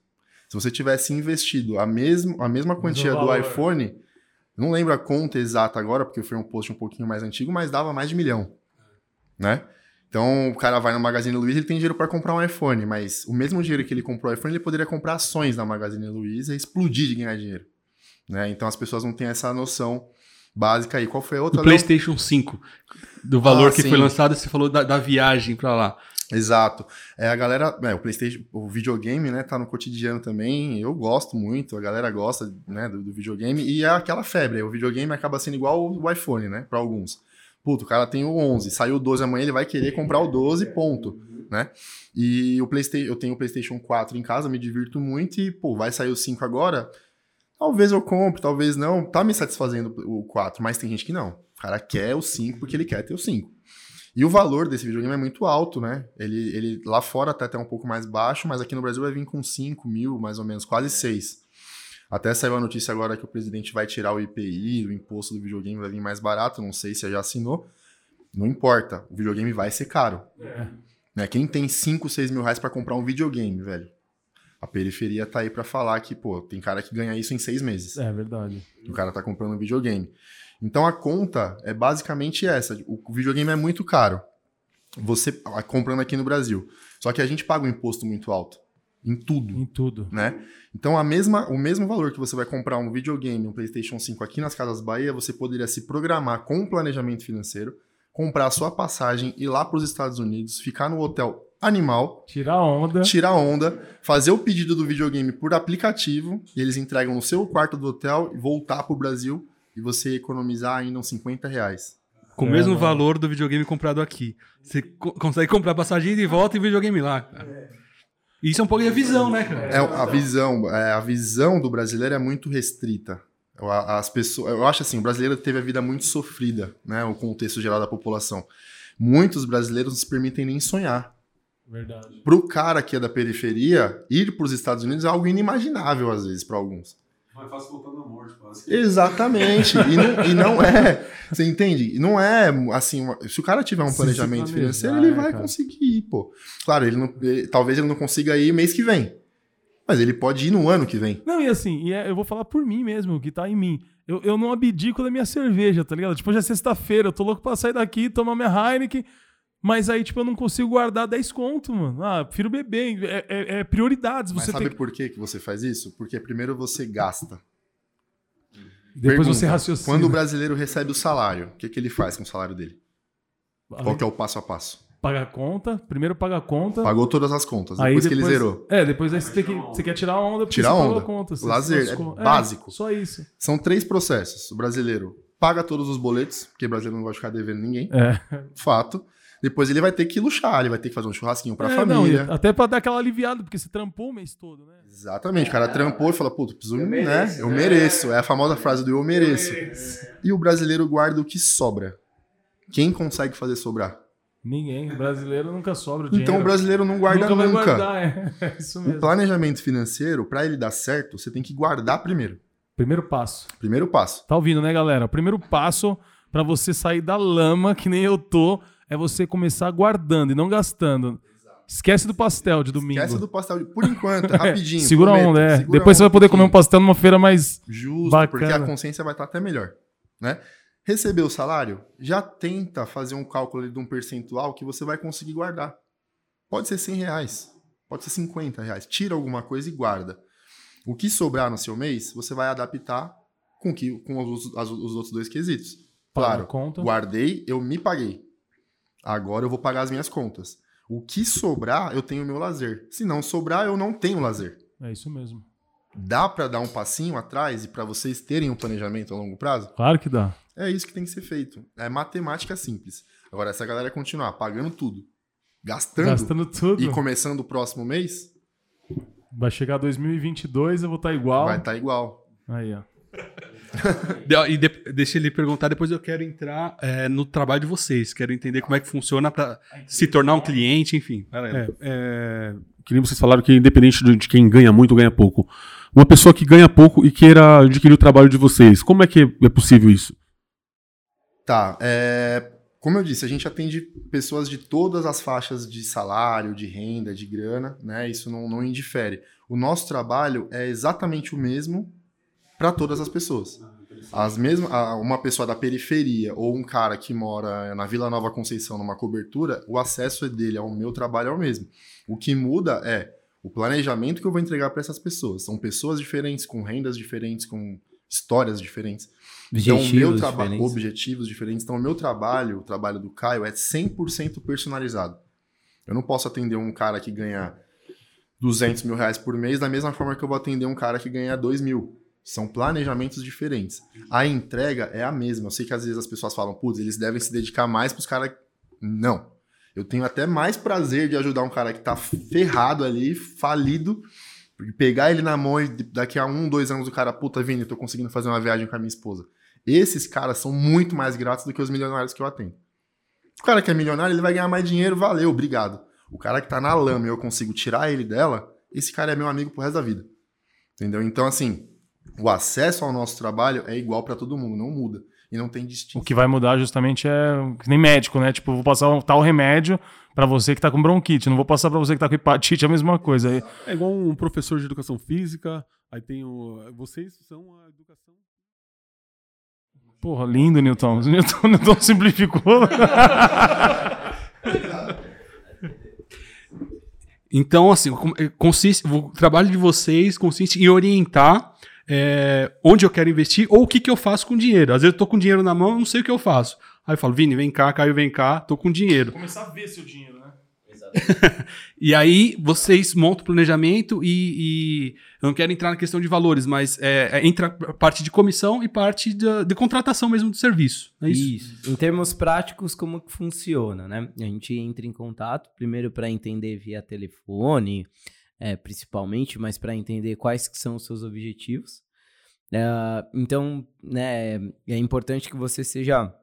Se você tivesse investido a, mesmo, a mesma quantia do valor. iPhone, não lembro a conta exata agora, porque foi um post um pouquinho mais antigo, mas dava mais de milhão. Né? Então o cara vai no Magazine Luiza, ele tem dinheiro para comprar um iPhone, mas o mesmo dinheiro que ele comprou o iPhone, ele poderia comprar ações na Magazine Luiza e explodir de ganhar dinheiro. Né? Então as pessoas não têm essa noção básica aí. Qual foi a O outra? Léo? PlayStation 5, do valor Ah, que sim. foi lançado, você falou da, da viagem pra lá. Exato. É, a galera, é, o PlayStation, o videogame, né, tá no cotidiano também. Eu gosto muito, a galera gosta, né, do, do videogame e é aquela febre. O videogame acaba sendo igual o iPhone, né, para alguns. Puto, o cara tem o 11, saiu o 12 amanhã, ele vai querer comprar o 12, ponto, né? E o PlayStation, eu tenho o PlayStation 4 em casa, me divirto muito e, pô, vai sair o 5 agora. Talvez eu compre, talvez não. Tá me satisfazendo o 4, mas tem gente que não. O cara quer o 5 porque ele quer ter o 5. E o valor desse videogame é muito alto, né? Ele, ele lá fora até tá um pouco mais baixo, mas aqui no Brasil vai vir com 5 mil, mais ou menos, quase 6. Até saiu a notícia agora que o presidente vai tirar o IPI, o imposto do videogame vai vir mais barato, não sei se já assinou. Não importa, o videogame vai ser caro. Né? Quem tem 5, 6 mil reais pra comprar um videogame, velho? A periferia tá aí pra falar que, pô, tem cara que ganha isso em seis meses. É verdade. O cara tá comprando um videogame. Então a conta é basicamente essa. O videogame é muito caro. Você comprando aqui no Brasil. Só que a gente paga um imposto muito alto em tudo, Em tudo. né? Então a mesma, o mesmo valor que você vai comprar um videogame, um PlayStation 5 aqui nas Casas Bahia, você poderia se programar com um planejamento financeiro, comprar a sua passagem, ir lá para os Estados Unidos, ficar no hotel animal, Tirar a onda. tirar onda, fazer o pedido do videogame por aplicativo, e eles entregam no seu quarto do hotel e voltar pro Brasil e você economizar ainda uns 50 reais. Com o É, mesmo mano. valor do videogame comprado aqui. Você co- consegue comprar passagem de volta e videogame lá. cara. Isso é um pouco da visão, né, cara? É, a visão, é, a visão do brasileiro é muito restrita. Eu, a- As pessoas, eu acho assim, o brasileiro teve a vida muito sofrida, né? O contexto geral da população. Muitos brasileiros não se permitem nem sonhar. Verdade. Pro cara que é da periferia, ir para os Estados Unidos é algo inimaginável às vezes para alguns. Mais fácil voltar na morte, quase. Exatamente. E não, e não é. Você entende? E Não é assim. uma- se o cara tiver um planejamento financeiro, ele vai é, cara. conseguir ir, pô. Claro, ele não, ele- talvez ele não consiga ir mês que vem. Mas ele pode ir no ano que vem. Não, e assim, e é- eu vou falar por mim mesmo, o que tá em mim. Eu, eu não abdico da minha cerveja, tá ligado? Tipo, hoje é sexta-feira, eu tô louco pra sair daqui, tomar minha Heineken, mas aí, tipo, eu não consigo guardar 10 conto, mano. Ah, prefiro beber. É, é- é prioridades. Mas Você sabe tem... por que, que você faz isso? Porque primeiro você gasta. Depois Pergunta, você raciocina. Quando o brasileiro recebe o salário, o que, que ele faz com o salário dele? Qual que é o passo a passo? Paga a conta, primeiro paga a conta. Pagou todas as contas, aí depois, que ele zerou. É, depois aí você, tem que, você quer tirar a onda porque Tirar você onda. pagou a conta. você Lazer, é lascou. básico. Só isso. São três processos. O brasileiro paga todos os boletos, porque o brasileiro não gosta de ficar devendo ninguém. É. Fato. Depois ele vai ter que luxar, ele vai ter que fazer um churrasquinho pra É, família. não, até pra dar aquela aliviada, porque você trampou o mês todo, né? Exatamente, o cara trampou e falou, puta, preciso, né? Eu mereço. É a famosa frase do eu mereço. E o brasileiro guarda o que sobra. Quem consegue fazer sobrar? Ninguém. O brasileiro nunca sobra o dinheiro. Então o brasileiro não guarda nunca. nunca. vai guardar, é. É isso O mesmo. planejamento financeiro, pra ele dar certo, você tem que guardar primeiro. Primeiro passo. Primeiro passo. Tá ouvindo, né, galera? O primeiro passo pra você sair da lama, que nem eu tô, é você começar guardando e não gastando. Esquece do pastel de domingo. Esquece do pastel de... Por enquanto, rapidinho. Segura a prometo, onda, é. segura Depois você vai poder comer um pastel numa feira mais. Justo, Bacana. porque a consciência vai estar até melhor, né? Recebeu o salário, já tenta fazer um cálculo de um percentual que você vai conseguir guardar. Pode ser 100 reais, pode ser 50 reais. Tira alguma coisa e guarda. O que sobrar no seu mês, você vai adaptar com, que, com os, as- os outros dois quesitos. Claro, guardei, eu me paguei. Agora eu vou pagar as minhas contas. O que sobrar, eu tenho o meu lazer. Se não sobrar, eu não tenho lazer. É isso mesmo. Dá para dar um passinho atrás e para vocês terem um planejamento a longo prazo? Claro que dá. É isso que tem que ser feito. É matemática simples. Agora, se a galera continuar pagando tudo, gastando, Gastando tudo. e começando o próximo mês, Vai chegar 2022, eu vou estar igual. vai estar igual. Aí, ó. E de- deixa ele perguntar, depois eu quero entrar é, no trabalho de vocês. Quero entender como é que funciona pra se tornar um cliente, enfim. É, é, que nem vocês falaram que independente de, de quem ganha muito ou ganha pouco. Uma pessoa que ganha pouco e queira adquirir o trabalho de vocês, como é que é possível isso? Tá, é, como eu disse, a gente atende pessoas de todas as faixas de salário, de renda, de grana, né? Isso não, não indifere. O nosso trabalho é exatamente o mesmo para todas as pessoas. As mesmas, uma pessoa da periferia ou um cara que mora na Vila Nova Conceição, numa cobertura, o acesso dele ao meu trabalho é o mesmo. O que muda é o planejamento que eu vou entregar para essas pessoas. São pessoas diferentes, com rendas diferentes, com histórias diferentes. Então, o meu Objetivos trabalho, diferentes. objetivos diferentes. Então, o meu trabalho, o trabalho do Caio, é 100% personalizado. Eu não posso atender um cara que ganha 200 mil reais por mês da mesma forma que eu vou atender um cara que ganha 2 mil. São planejamentos diferentes. A entrega é a mesma. Eu sei que às vezes as pessoas falam, putz, eles devem se dedicar mais para os caras. Não. Eu tenho até mais prazer de ajudar um cara que tá ferrado ali, falido, pegar ele na mão e daqui a um, dois anos o cara, puta, Vini, tô conseguindo fazer uma viagem com a minha esposa. Esses caras são muito mais gratos do que os milionários que eu atendo. O cara que é milionário, ele vai ganhar mais dinheiro, valeu, obrigado. O cara que tá na lama e eu consigo tirar ele dela, esse cara é meu amigo pro resto da vida. Entendeu? Então, assim, o acesso ao nosso trabalho é igual pra todo mundo, não muda. E não tem O distinção. que vai mudar justamente é que nem médico, né? Tipo, vou passar um tal remédio pra você que tá com bronquite, não vou passar pra você que tá com hepatite, é a mesma coisa. Aí, É igual um professor de educação física, aí tem o. Vocês são a educação. porra, lindo, Newton. O Newton, o Newton simplificou. Então, assim, consiste, o trabalho de vocês consiste em orientar é, onde eu quero investir ou o que, que eu faço com o dinheiro. Às vezes eu tô com dinheiro na mão, eu não sei o que eu faço. Aí eu falo, Vini, vem cá, Caio, vem cá, tô com dinheiro. Começar a ver seu dinheiro, né? E aí vocês montam o planejamento e, e eu não quero entrar na questão de valores, mas é, é, entra parte de comissão e parte de, de contratação mesmo do serviço. É isso? Isso. Em termos práticos, como que funciona, né? A gente entra em contato, primeiro para entender via telefone, é, principalmente, mas para entender quais que são os seus objetivos. É, então, né, é importante que você seja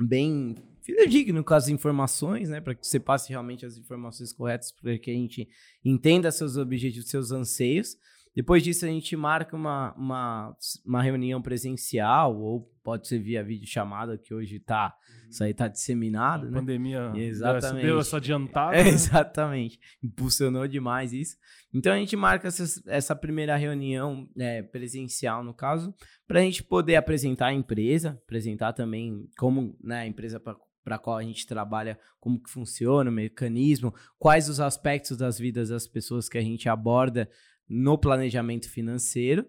bem fidedigno com as informações, né, para que você passe realmente as informações corretas, para que a gente entenda seus objetivos, seus anseios. Depois disso, a gente marca uma, uma, uma reunião presencial, ou pode ser via videochamada, que hoje tá, isso aí tá disseminado, A né? pandemia Exatamente. deu essa adiantada. É, exatamente. Impulsionou demais isso. Então a gente marca essa, essa primeira reunião é, presencial, no caso, para a gente poder apresentar a empresa, apresentar também como né, a empresa para a qual a gente trabalha, como que funciona, o mecanismo, quais os aspectos das vidas das pessoas que a gente aborda no planejamento financeiro.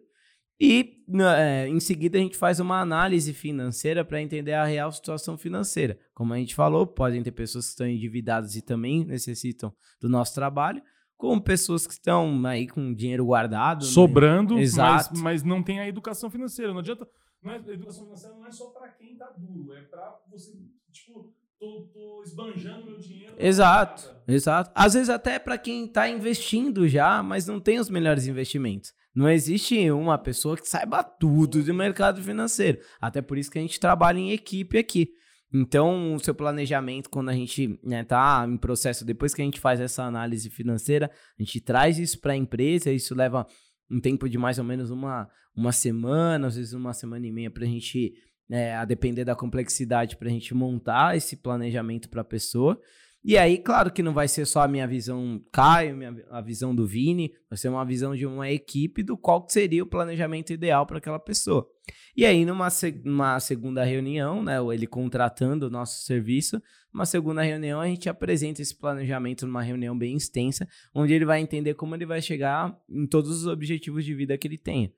E é, em seguida a gente faz uma análise financeira para entender a real situação financeira. Como a gente falou, podem ter pessoas que estão endividadas e também necessitam do nosso trabalho, como pessoas que estão aí com dinheiro guardado. né? Sobrando, mas, Exato. mas não tem a educação financeira. Não adianta. Não é, a educação financeira não é só pra quem tá duro, é pra você, tipo, tô, tô esbanjando meu dinheiro. Exato, exato. Às vezes até para quem está investindo já, mas não tem os melhores investimentos. Não existe uma pessoa que saiba tudo do mercado financeiro. Até por isso que a gente trabalha em equipe aqui. Então, o seu planejamento, quando a gente né, tá em processo, depois que a gente faz essa análise financeira, a gente traz isso para a empresa, isso leva um tempo de mais ou menos uma, uma semana, às vezes uma semana e meia para a gente, né, a depender da complexidade, para a gente montar esse planejamento para a pessoa. E aí, claro que não vai ser só a minha visão Caio, minha, a visão do Vini, vai ser uma visão de uma equipe do qual seria o planejamento ideal para aquela pessoa. E aí, numa numa segunda reunião, né, ele contratando o nosso serviço, uma segunda reunião a gente apresenta esse planejamento numa reunião bem extensa, onde ele vai entender como ele vai chegar em todos os objetivos de vida que ele tenha.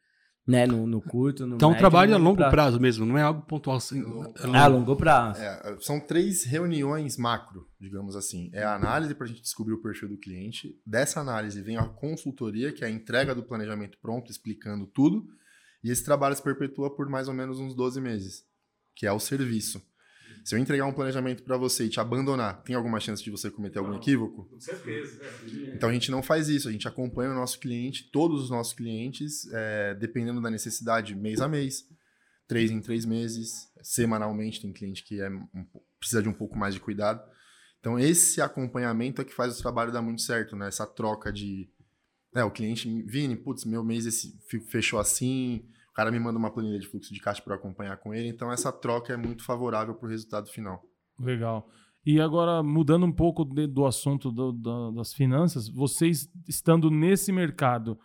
Né, no, no curto, no Então, um médio, trabalho no a longo prazo. prazo mesmo, não é algo pontual assim. É a longo prazo. É, são três reuniões macro, digamos assim. É a análise para a gente descobrir o perfil do cliente. Dessa análise vem a consultoria, que é a entrega do planejamento pronto, explicando tudo. E esse trabalho se perpetua por mais ou menos uns 12 meses, que é o serviço. Se eu entregar um planejamento para você e te abandonar, tem alguma chance de você cometer algum equívoco? Com certeza. Então a gente não faz isso, a gente acompanha o nosso cliente, todos os nossos clientes, é, dependendo da necessidade, mês a mês, três em três meses, semanalmente, tem cliente que é precisa de um pouco mais de cuidado. Então esse acompanhamento é que faz o trabalho dar muito certo, né? Essa troca de. É, o cliente, Vini, putz, meu mês esse fe- fechou assim, o cara me manda uma planilha de fluxo de caixa para acompanhar com ele, então essa troca é muito favorável para o resultado final. Legal. E agora, mudando um pouco de- do assunto do- da- das finanças, vocês estando nesse mercado,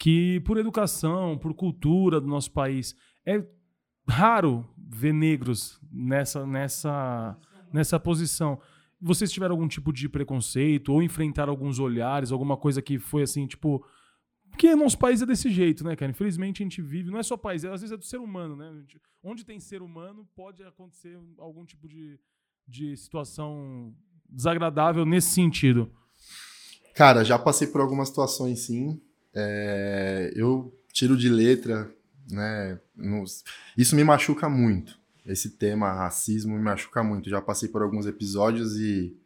que por educação, por cultura do nosso país, é raro ver negros nessa, nessa, nessa posição. Vocês tiveram algum tipo de preconceito ou enfrentaram alguns olhares, alguma coisa que foi assim, tipo, Porque nosso país é desse jeito, né, cara? Infelizmente a gente vive, não é só país, é, às vezes é do ser humano, né? Gente, onde tem ser humano, pode acontecer algum tipo de, de situação desagradável nesse sentido. Cara, já passei por algumas situações sim. É, eu tiro de letra, né? nos- Isso me machuca muito. Esse tema racismo me machuca muito. Já passei por alguns episódios e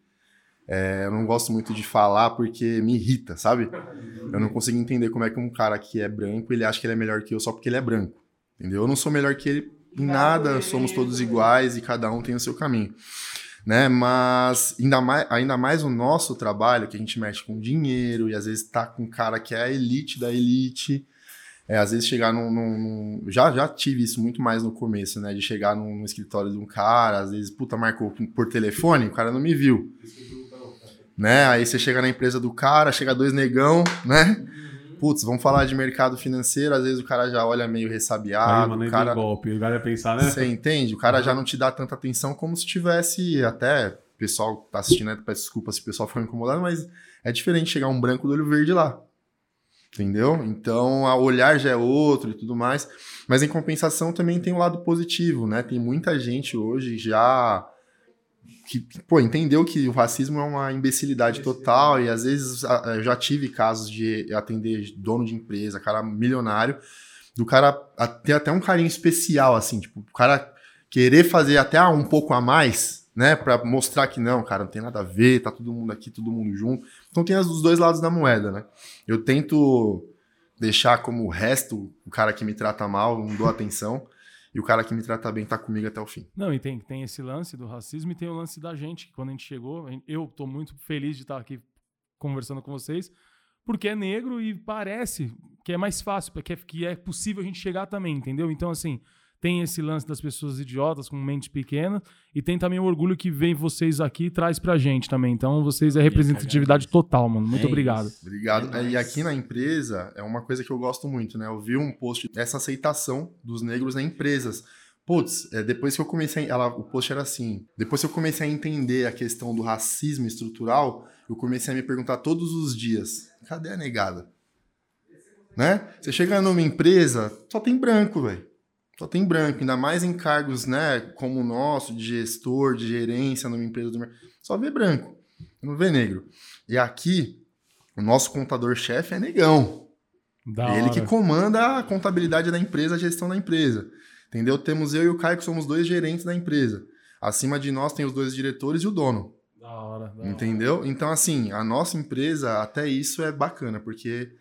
é, eu não gosto muito de falar porque me irrita, sabe? Eu não consigo entender como é que um cara que é branco ele acha que ele é melhor que eu só porque ele é branco. Entendeu? Eu não sou melhor que ele em nada, somos todos iguais e cada um tem o seu caminho. Né? Mas ainda mais, ainda mais o nosso trabalho, que a gente mexe com dinheiro e às vezes tá com um cara que é a elite da elite. É, às vezes chegar num, num- num- Já, já tive isso muito mais no começo, né? De chegar num, num escritório de um cara, às vezes, puta, marcou por telefone, o cara não me viu. Né? Aí você chega na empresa do cara, chega dois negão, né? Putz, vamos falar de mercado financeiro, às vezes o cara já olha meio Aí, ressabiado, mano, aí o cara... golpe. O cara ia pensar, né? Você entende? O cara já não te dá tanta atenção como se tivesse até. O pessoal tá assistindo, né? Peço desculpa se o pessoal ficou incomodado, mas é diferente chegar um branco do olho verde lá. Entendeu? Então, o olhar já é outro e tudo mais. Mas em compensação também tem um lado positivo, né? Tem muita gente hoje já que, pô, entendeu que o racismo é uma imbecilidade total e às vezes eu já tive casos de atender dono de empresa, cara milionário, do cara ter até um carinho especial, assim, tipo, o cara querer fazer até um pouco a mais, né, Pra mostrar que não, cara, não tem nada a ver, tá todo mundo aqui, todo mundo junto. Então tem os dois lados da moeda, né? Eu tento deixar como o resto, o cara que me trata mal, não dou atenção, e o cara que me trata bem tá comigo até o fim. Não, e tem, tem esse lance do racismo e tem o lance da gente, que quando a gente chegou, eu tô muito feliz de estar aqui conversando com vocês, porque é negro e parece que é mais fácil, que é, que é possível a gente chegar também, entendeu? Então, assim, tem esse lance das pessoas idiotas com mente pequena e tem também o orgulho que vem vocês aqui e traz pra gente também. Então, vocês é representatividade total, mano. Muito É obrigado. isso. Obrigado. É e aqui na empresa é uma coisa que eu gosto muito, né? Eu vi um post dessa aceitação dos negros em empresas. Putz, é, depois que eu comecei, ela, o post era assim. Depois que eu comecei a entender a questão do racismo estrutural, eu comecei a me perguntar todos os dias: cadê a negada? Né? Você chega numa empresa, só tem branco, velho. Só tem branco, ainda mais em cargos, né, como o nosso, de gestor, de gerência numa empresa do mer- Só vê branco, não vê negro. E aqui, o nosso contador-chefe é negão. Da ele hora. que comanda a contabilidade da empresa, a gestão da empresa. Entendeu? Temos eu e o Caio, que somos dois gerentes da empresa. Acima de nós tem os dois diretores e o dono. Da hora, da hora. Entendeu? Então, assim, a nossa empresa, até isso é bacana, porque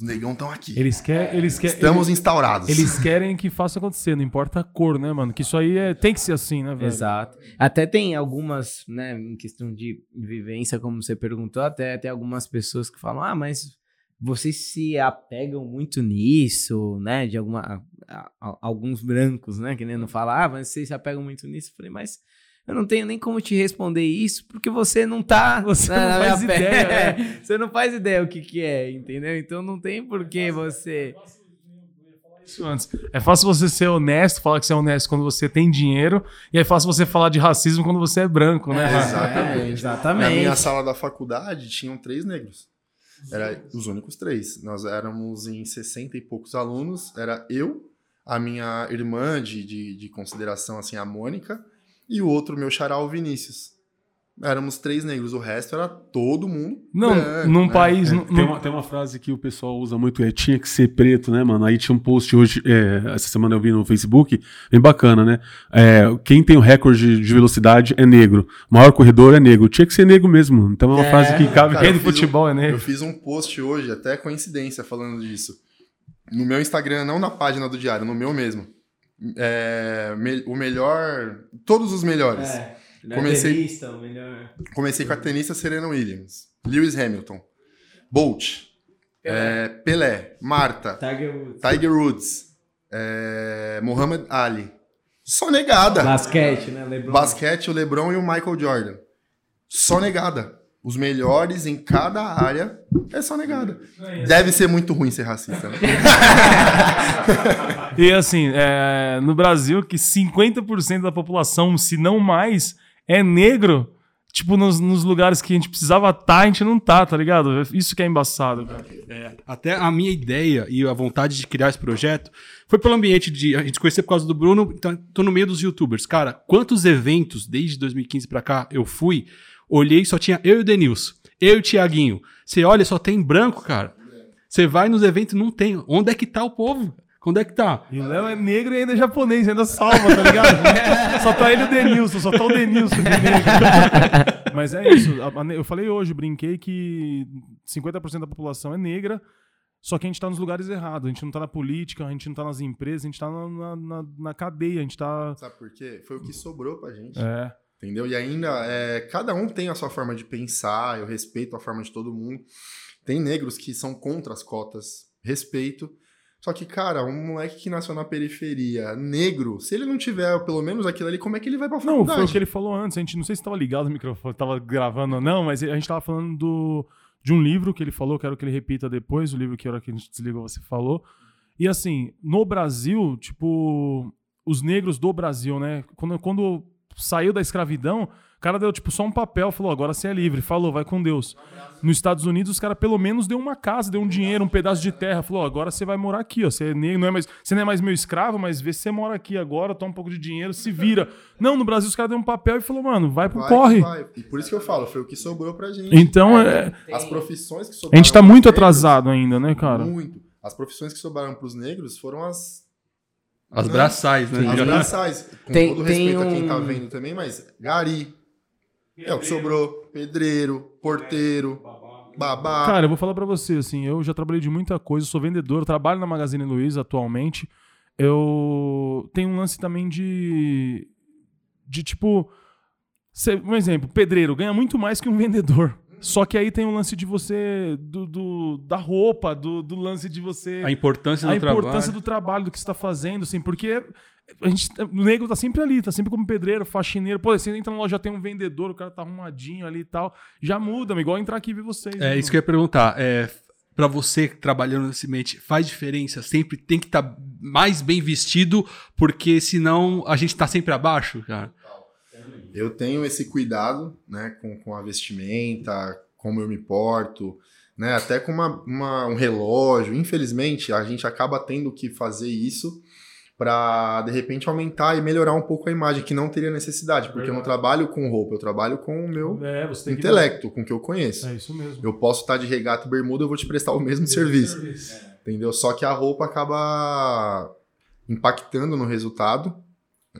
os negão estão aqui. Eles querem. Eles querem Estamos instaurados. Eles querem que faça acontecer, não importa a cor, né, mano? Que isso aí é, tem que ser assim, né, velho? Exato. Até tem algumas, né, em questão de vivência, como você perguntou, até tem algumas pessoas que falam, ah, mas vocês se apegam muito nisso, né, de alguma, a- a- alguns brancos, né, que nem não falam, ah, mas vocês se apegam muito nisso. Eu falei, mas eu não tenho nem como te responder isso, porque você não tá... Você na- não na faz ideia, é. Você não faz ideia o que que é, entendeu? Então não tem por que você... Isso antes. É fácil você ser honesto, falar que você é honesto quando você tem dinheiro, e é fácil você falar de racismo quando você é branco, né? Exatamente. É, Na exatamente. minha sala da faculdade tinham três negros. Era os únicos três. Nós éramos em 60 e poucos alunos. Era eu, a minha irmã de, de, de consideração, assim, a Mônica, e o outro, meu xará, o Vinícius. Éramos três negros, o resto era todo mundo. Não, branco, num né? país. É, num- tem, uma, tem uma frase que o pessoal usa muito, é tinha que ser preto, né, mano? Aí tinha um post hoje, é, essa semana eu vi no Facebook, bem bacana, né? É, quem tem o recorde de velocidade é negro. O maior corredor é negro. Tinha que ser negro mesmo. Então é uma É, frase que cabe. cara, eu do fiz um- futebol é Eu negro. fiz um post hoje, até coincidência, falando disso. No meu Instagram, não na página do Diário, no meu mesmo. É, me- o melhor. Todos os melhores. Comecei- Tenista, o melhor... Comecei com a tenista Serena Williams, Lewis Hamilton, Bolt, é, Pelé, Marta, Tiger Woods. Tiger Woods, é, Muhammad Ali. Só negada. Basquete, né? LeBron. Basquete, o LeBron e o Michael Jordan. Só negada. Os melhores em cada área é só negada. Deve ser muito ruim ser racista, né? E assim, é, no Brasil, que 50% da população, se não mais, é negro. tipo, nos, nos lugares que a gente precisava estar, a gente não tá, tá ligado? Isso que é embaçado, cara. É, até a minha ideia e a vontade de criar esse projeto foi pelo ambiente de. A gente conhecer por causa do Bruno, então tô no meio dos youtubers. Cara, quantos eventos desde 2015 pra cá eu fui, olhei só tinha eu e o Denilson, eu e o Tiaguinho. Você olha, só tem branco, cara. Você vai nos eventos não tem. Onde é que tá o povo? Onde é que tá? E o Léo é negro e ainda é japonês, ainda salva, tá ligado? só tá ele e o Denilson, só tá o Denilson de negro. Mas é isso. Eu falei hoje, brinquei que 50% da população é negra, só que a gente tá nos lugares errados. A gente não tá na política, a gente não tá nas empresas, a gente tá na, na, na cadeia, a gente tá. Sabe por quê? Foi o que sobrou pra gente. É. Entendeu? E ainda, é, cada um tem a sua forma de pensar, eu respeito a forma de todo mundo. Tem negros que são contra as cotas, respeito. Só que, cara, um moleque que nasceu na periferia, negro, se ele não tiver pelo menos aquilo ali, como é que ele vai pra Não, faculdade? foi o que ele falou antes. A gente não sei se tava ligado o microfone, tava gravando ou não, mas a gente tava falando do, de um livro que ele falou, quero que ele repita depois, o livro que a hora que a gente desligou você falou. E assim, no Brasil, tipo, os negros do Brasil, né? Quando, quando saiu da escravidão, o cara deu tipo só um papel, falou: agora você é livre, falou, vai com Deus. Nos Estados Unidos, os caras pelo menos deu uma casa, deu um dinheiro, um pedaço de terra, falou: agora você vai morar aqui, ó. Você, é negro, não é mais, você não é mais meu escravo, mas vê se você mora aqui agora, toma um pouco de dinheiro, se vira. Não, no Brasil os caras deu um papel e falou: mano, vai pro Vai, corre. vai. E por isso que eu falo, foi o que sobrou pra gente. Então, é, As profissões que a sobraram. gente tá muito negros, atrasado ainda, né, cara? Muito. As profissões que sobraram pros negros foram as, As Né? braçais, né? as braçais. Com Tem- todo tem respeito a quem tá um- vendo também, mas gari. É o que sobrou. Pedreiro, porteiro, babá. Cara, eu vou falar pra você, assim, eu já trabalhei de muita coisa, sou vendedor, trabalho na Magazine Luiza atualmente. Eu tenho um lance também de. de tipo. um exemplo, pedreiro ganha muito mais que um vendedor. Só que aí tem um lance de você. do, do- da roupa, do, do lance de você. A importância do a importância trabalho. do trabalho, do que você está fazendo, assim, porque a gente, o negro tá sempre ali, tá sempre como pedreiro, faxineiro. Pô, você entra na loja, já tem um vendedor, o cara tá arrumadinho ali e tal. Já muda, igual entrar aqui e ver vocês. É né, isso que eu ia perguntar. É, para você trabalhando nesse ambiente, faz diferença? Sempre tem que estar mais bem vestido, porque senão a gente tá sempre abaixo, cara. Eu tenho esse cuidado, né, com, com a vestimenta, como eu me porto, né, até com uma, uma- um relógio. Infelizmente, a gente acaba tendo que fazer isso para de repente aumentar e melhorar um pouco a imagem, que não teria necessidade, porque eu não trabalho com roupa, eu trabalho com o meu É, tem que- intelecto, com o que eu conheço. É isso mesmo. Eu posso estar de regata e bermuda, eu vou te prestar o mesmo serviço, entendeu? Só que a roupa acaba impactando no resultado,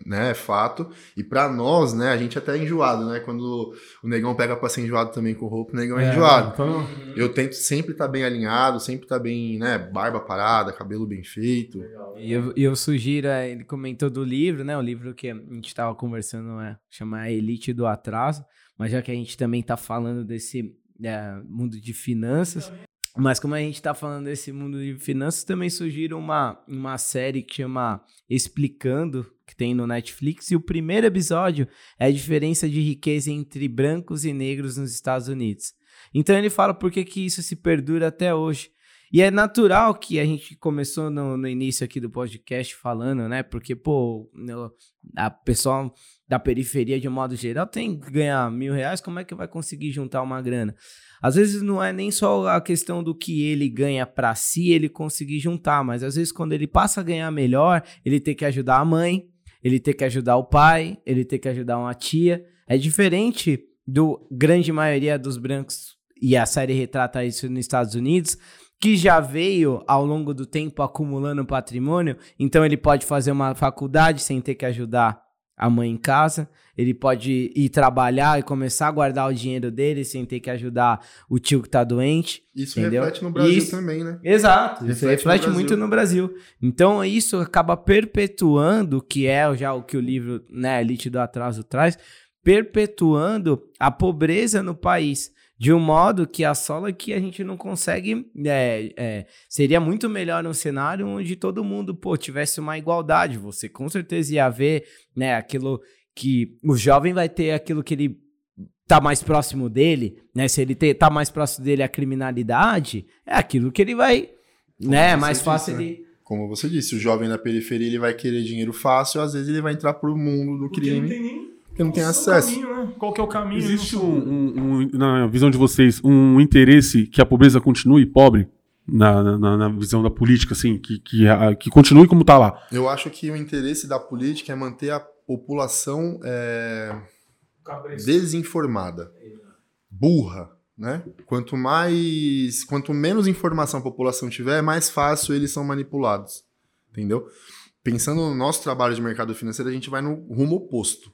né? É fato. E pra nós, né, a gente até é enjoado, né? Quando o negão pega pra ser enjoado também com roupa, o negão é, enjoado. Então, Eu tento sempre estar bem alinhado, sempre estar bem, né? Barba parada, cabelo bem feito. E eu, e eu sugiro, é, ele comentou do livro, né? O livro que a gente tava conversando é chama A Elite do Atraso, mas já que a gente também tá falando desse é, mundo de finanças, mas como a gente tá falando desse mundo de finanças, também sugiro uma, uma série que chama Explicando, que tem no Netflix, e o primeiro episódio é a diferença de riqueza entre brancos e negros nos Estados Unidos. Então ele fala por que, que isso se perdura até hoje. E é natural que a gente começou no, no início aqui do podcast falando, né? Porque, pô, a pessoa da periferia, de modo geral, tem que ganhar mil reais, como é que vai conseguir juntar uma grana? Às vezes não é nem só a questão do que ele ganha pra si, ele conseguir juntar, mas às vezes quando ele passa a ganhar melhor, ele tem que ajudar a mãe, ele tem que ajudar o pai, ele tem que ajudar uma tia. É diferente do grande maioria dos brancos, e a série retrata isso nos Estados Unidos, que já veio ao longo do tempo acumulando patrimônio, então ele pode fazer uma faculdade sem ter que ajudar a mãe em casa, ele pode ir trabalhar e começar a guardar o dinheiro dele sem ter que ajudar o tio que tá doente. Isso Entendeu? reflete no Brasil Isso. também, né? Exato, isso Reflete no reflete Brasil. muito no Brasil. Então isso acaba perpetuando, que é já o que o livro, né, Elite do Atraso traz, perpetuando a pobreza no país. De um modo que assola que a gente não consegue. é, é, seria muito melhor um cenário onde todo mundo pô, tivesse uma igualdade. Você com certeza ia ver né, aquilo que o jovem vai ter aquilo que ele tá mais próximo dele, né? Se ele te- tá mais próximo dele a criminalidade, é aquilo que ele vai, né? você Mais disse, fácil né? ele. Como você disse, o jovem da periferia ele vai querer dinheiro fácil, às vezes ele vai entrar pro mundo do crime. Porque não tem Qual acesso. o caminho, né? Qual que é o caminho? Existe um, um- um- na visão de vocês, um interesse que a pobreza continue pobre? Na, na- na- visão da política, assim, que, que, a- que continue como tá lá. Eu acho que o interesse da política é manter a população é, desinformada, burra, né? Quanto mais, quanto menos informação a população tiver, mais fácil eles são manipulados, entendeu? Pensando no nosso trabalho de mercado financeiro, a gente vai no rumo oposto,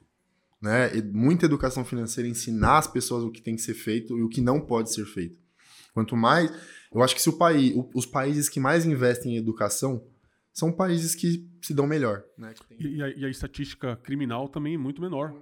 né? E muita educação financeira ensinar as pessoas o que tem que ser feito e o que não pode ser feito. Quanto mais, eu acho que se o país, os países que mais investem em educação são países que se dão melhor, né? Que tem- E, a, e a estatística criminal também é muito menor.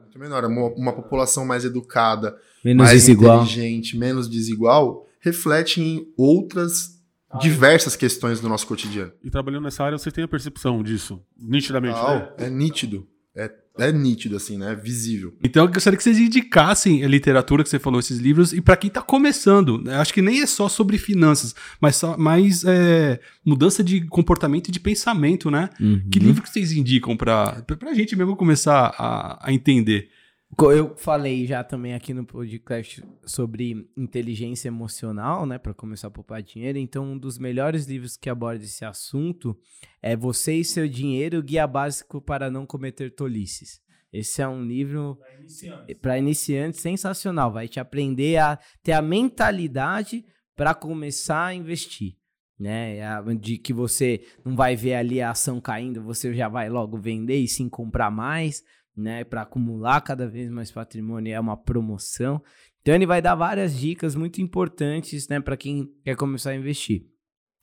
muito menor. Uma, uma população mais educada, Menos mais desigual. inteligente, menos desigual, reflete em outras diversas questões do nosso cotidiano. E trabalhando nessa área, vocês têm a percepção disso, nitidamente, né? Tal, é nítido. É, é nítido, assim, né? É visível. Então eu gostaria que vocês indicassem a literatura que você falou, esses livros, e para quem tá começando. né? Acho que nem é só sobre finanças, mas só, mais é, mudança de comportamento e de pensamento, né? Uhum. Que livro que vocês indicam pra, pra pra gente mesmo começar a, a entender? Eu falei já também aqui no podcast sobre inteligência emocional, né, para começar a poupar dinheiro. Então, um dos melhores livros que aborda esse assunto é Você e seu dinheiro, guia básico para não cometer tolices. Esse é um livro para iniciantes sensacional, vai te aprender a ter a mentalidade para começar a investir. Né, A- de que você não vai ver ali a ação caindo, você já vai logo vender e sim comprar mais né, para acumular cada vez mais patrimônio é uma promoção. Então ele vai dar várias dicas muito importantes, né, para quem quer começar a investir.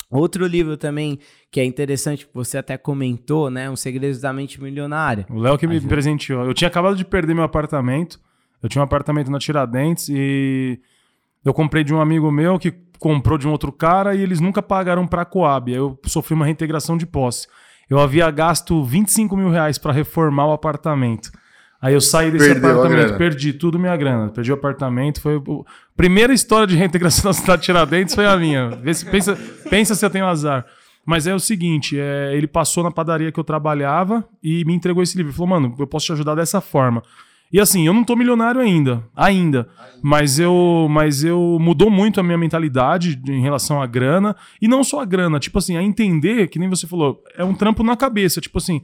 Outro livro também que é interessante, que você até comentou, né, Os Segredos da Mente Milionária. O Léo que me Ajuda. presenteou. Eu tinha acabado de perder meu apartamento. Eu tinha um apartamento na Tiradentes e eu comprei de um amigo meu que comprou de um outro cara e eles nunca pagaram pra Coab. Aí eu sofri uma reintegração de posse. Eu havia gasto 25 mil reais pra reformar o apartamento. Aí eu saí desse Perdeu apartamento, perdi tudo minha grana. Perdi o apartamento. Foi a primeira história de reintegração da cidade de Tiradentes foi a minha. Vê se- pensa, pensa se eu tenho azar. Mas é o seguinte, é, ele passou na padaria que eu trabalhava e me entregou esse livro. Ele falou, mano, eu posso te ajudar dessa forma. E assim, eu não tô milionário ainda, ainda. Mas eu, mas eu mudou muito a minha mentalidade em relação à grana. E não só a grana, tipo assim, a entender, que nem você falou, é um trampo na cabeça. Tipo assim,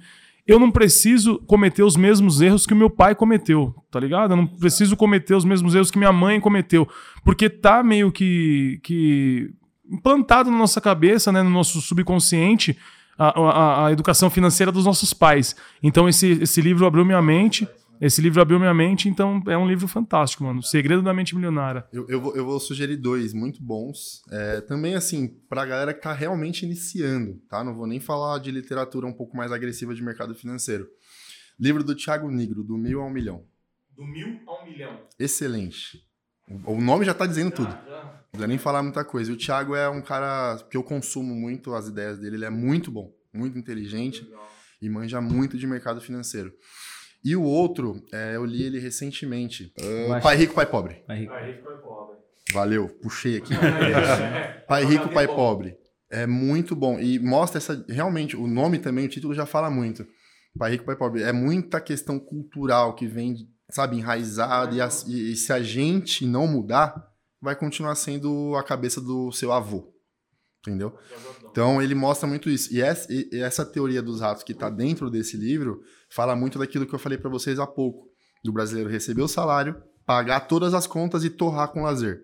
eu não preciso cometer os mesmos erros que o meu pai cometeu, tá ligado? Eu não preciso cometer os mesmos erros que minha mãe cometeu. Porque tá meio que, que implantado na nossa cabeça, né, no nosso subconsciente, a, a- a educação financeira dos nossos pais. Então esse, esse livro abriu minha mente. Esse livro abriu minha mente, então é um livro fantástico, mano. O Segredo da Mente Milionária. Eu, eu, vou, eu vou sugerir dois muito bons. É, também, assim, pra galera que tá realmente iniciando, tá? Não vou nem falar de literatura um pouco mais agressiva de mercado financeiro. Livro do Thiago Negro, do Mil ao Milhão. Do mil a um milhão. Excelente. O, nome já tá dizendo tudo. Não precisa nem falar muita coisa. E o Thiago é um cara que eu consumo muito as ideias dele. Ele é muito bom, muito inteligente e manja muito de mercado financeiro. E o outro, é, eu li ele recentemente. Acho- Pai Rico, Pai Pobre. Vai, Valeu, puxei aqui. pai Rico, Pai Pobre. É muito bom. E mostra essa. Realmente, o nome também, o título já fala muito. Pai Rico, Pai Pobre. É muita questão cultural que vem, sabe, enraizada. E, as- e- e se a gente não mudar, vai continuar sendo a cabeça do seu avô. Entendeu? Então ele mostra muito isso. E essa, e- essa teoria dos ratos que está dentro desse livro fala muito daquilo que eu falei para vocês há pouco. Do brasileiro receber o salário, pagar todas as contas e torrar com lazer.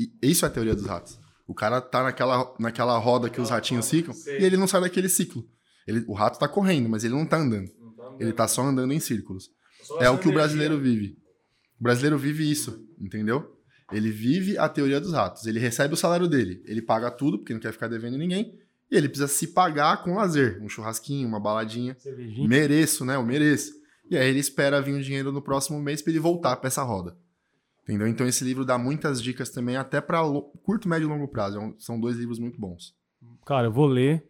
E isso é a teoria dos ratos. O cara tá naquela, naquela roda que os ratinhos ficam e ele não sai daquele ciclo. Ele, o rato tá correndo, mas ele não tá andando. Ele tá só andando em círculos. É o que o brasileiro vive. O brasileiro vive isso, entendeu? Ele vive a teoria dos ratos. Ele recebe o salário dele, ele paga tudo, porque não quer ficar devendo ninguém, e ele precisa se pagar com lazer. Um churrasquinho, uma baladinha. Mereço, né? Eu mereço. E aí ele espera vir o dinheiro no próximo mês para ele voltar para essa roda. Entendeu? Então esse livro dá muitas dicas também, até para curto, médio e longo prazo. É São dois livros muito bons. Cara, eu vou ler.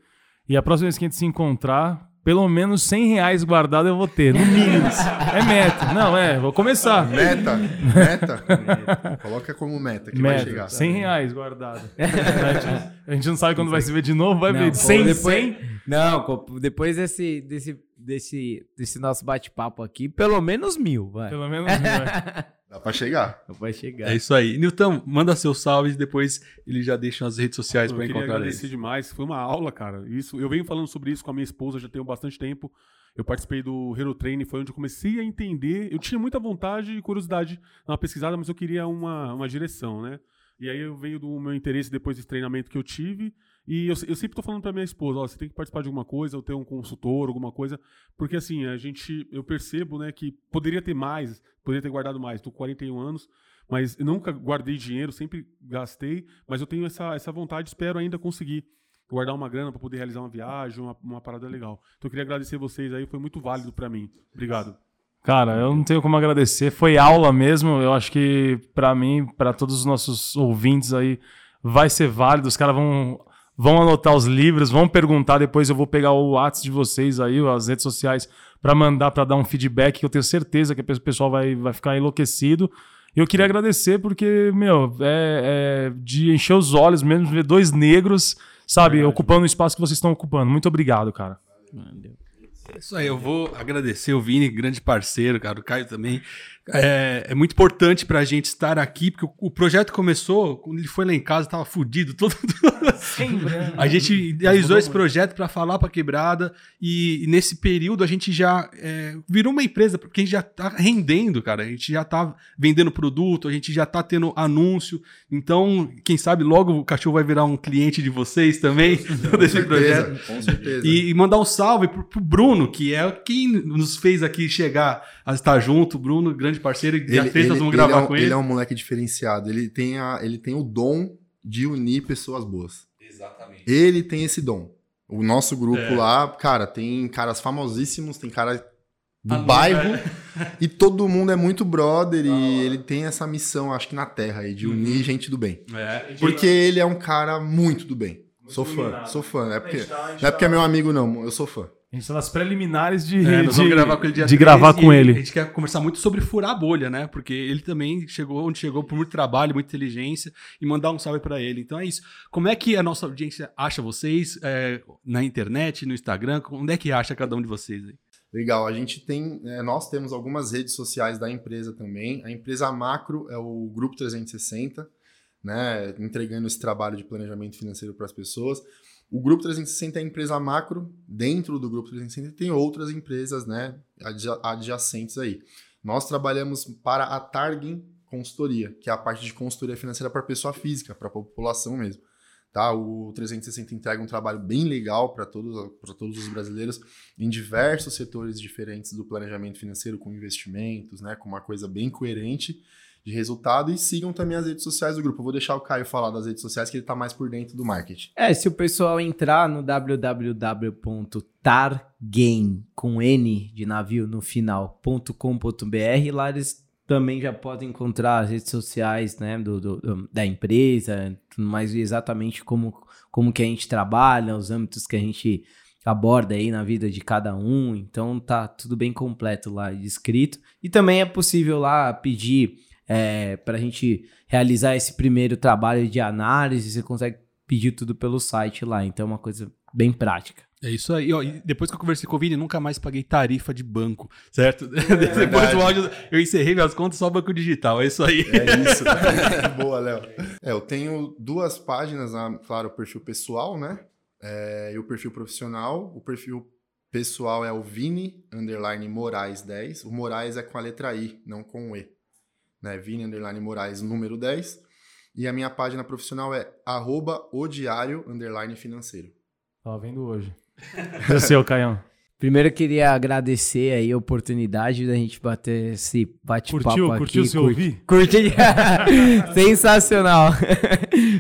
E a próxima vez que a gente se encontrar, pelo menos 100 reais guardado eu vou ter, no mínimo. é meta. Não, é, vou começar. Meta, meta. Coloca como meta que vai Meta, chegar. 100 reais guardado. a gente não sabe quando vai se ver de novo, vai Não, ver. pô, 100, depois- 100. Não, depois desse, desse desse, desse nosso bate-papo aqui, pelo menos mil, vai. Pelo menos mil, né? Dá pra chegar. Vai chegar. É isso aí. Nilton, manda seus salves, depois ele já deixa nas redes sociais Eu para queria encontrar agradecer eles. demais. Foi uma aula, cara. Isso, eu venho falando sobre isso com a minha esposa já tem bastante tempo. Eu participei do Hero Training, foi onde eu comecei a entender. Eu tinha muita vontade e curiosidade na pesquisada, mas eu queria uma, uma direção, né? E aí eu veio do meu interesse depois desse treinamento que eu tive. E eu, eu sempre tô falando pra minha esposa, ó, você tem que participar de alguma coisa, ou ter um consultor, alguma coisa. Porque assim, a gente, eu percebo, né, que poderia ter mais, poderia ter guardado mais. Tô com 41 anos, mas nunca guardei dinheiro, sempre gastei. Mas eu tenho essa, essa vontade, espero ainda conseguir guardar uma grana para poder realizar uma viagem, uma, uma parada legal. Então eu queria agradecer vocês aí, foi muito válido para mim. Obrigado. Cara, eu não tenho como agradecer. Foi aula mesmo. Eu acho que pra mim, pra todos os nossos ouvintes aí, vai ser válido. Os caras vão, vão anotar os livros, vão perguntar. Depois eu vou pegar o WhatsApp de vocês aí, as redes sociais, pra mandar, pra dar um feedback. Que eu tenho certeza que o pessoal vai, vai ficar enlouquecido. E eu queria agradecer porque, meu, é, é de encher os olhos mesmo, ver dois negros, sabe, ocupando o espaço que vocês estão ocupando. Muito obrigado, cara. É isso aí, eu vou agradecer o Vini, grande parceiro, cara, o Caio também. É, é muito importante pra gente estar aqui, porque o, o projeto começou, quando ele foi lá em casa, tava fudido, todo, A gente idealizou esse projeto para falar para quebrada e, e nesse período a gente já é, virou uma empresa, porque a gente já tá rendendo, cara. A gente já tá vendendo produto, a gente já tá tendo anúncio. Então, quem sabe logo o cachorro vai virar um cliente de vocês também desse projeto. Com certeza. E, e mandar um salve pro, pro Bruno, que é quem nos fez aqui chegar a estar junto. O Bruno, grande parceiro, e já fez, nós vamos ele gravar é um, com ele. Ele é um moleque diferenciado. Ele tem, a, ele tem o dom de unir pessoas boas. Exatamente. Ele tem esse dom. O nosso grupo É. lá, cara, tem caras famosíssimos, tem cara do Ah, bairro é. e todo mundo é muito brother e ele tem essa missão, acho que na terra aí, de unir gente do bem. É. Porque ele é um cara muito do bem. Sou fã, sou fã. Não é porque, não é porque é meu amigo, não. Eu sou fã. A gente tá nas preliminares de, É, nós de, vamos gravar com ele dia de 13 gravar com e ele. A gente quer conversar muito sobre furar a bolha, né? Porque ele também chegou onde chegou por muito trabalho, muita inteligência e mandar um salve pra ele. Então é isso. Como é que a nossa audiência acha vocês é, na internet, no Instagram? Onde é que acha cada um de vocês aí? Legal, a gente tem, é, nós temos algumas redes sociais da empresa também. A empresa macro é o Grupo 360, né, entregando esse trabalho de planejamento financeiro para as pessoas. O Grupo 360 é a empresa macro, dentro do Grupo 360 tem outras empresas, né, adja- adjacentes aí. Nós trabalhamos para a Targin Consultoria, que é a parte de consultoria financeira para pessoa física, para a população mesmo. Tá? O 360 entrega um trabalho bem legal para todos, todos os brasileiros em diversos setores diferentes do planejamento financeiro, com investimentos, né, com uma coisa bem coerente de resultado. E sigam também as redes sociais do grupo. Eu vou deixar o Caio falar das redes sociais, que ele está mais por dentro do marketing. É, se o pessoal entrar no www.targame com N de navio no final.com.br, lá eles também já podem encontrar as redes sociais né, do, do- da empresa, mais exatamente como, como que a gente trabalha, os âmbitos que a gente aborda aí na vida de cada um. Então tá tudo bem completo lá descrito. E também é possível lá pedir é, para a gente realizar esse primeiro trabalho de análise. Você consegue pedir tudo pelo site lá. Então é uma coisa bem prática. É isso aí. Ó, e depois que eu conversei com o Vini, nunca mais paguei tarifa de banco, certo? depois do áudio, eu encerrei minhas contas só banco digital. É isso aí. É isso. Boa, Léo. É, eu tenho duas páginas, claro, o perfil pessoal, né? É, e o perfil profissional. O perfil pessoal é o Vini underline Moraes 10. O Moraes é com a letra I, não com o E. Né? Vini underline Moraes número 10. E a minha página profissional é arroba o diário underline financeiro. Tava vendo hoje. É o seu, Caião. Primeiro eu queria agradecer aí a oportunidade da gente bater esse bate-papo Curtiu? aqui. Curtiu se eu Curti- ouvir? Curti. Sensacional.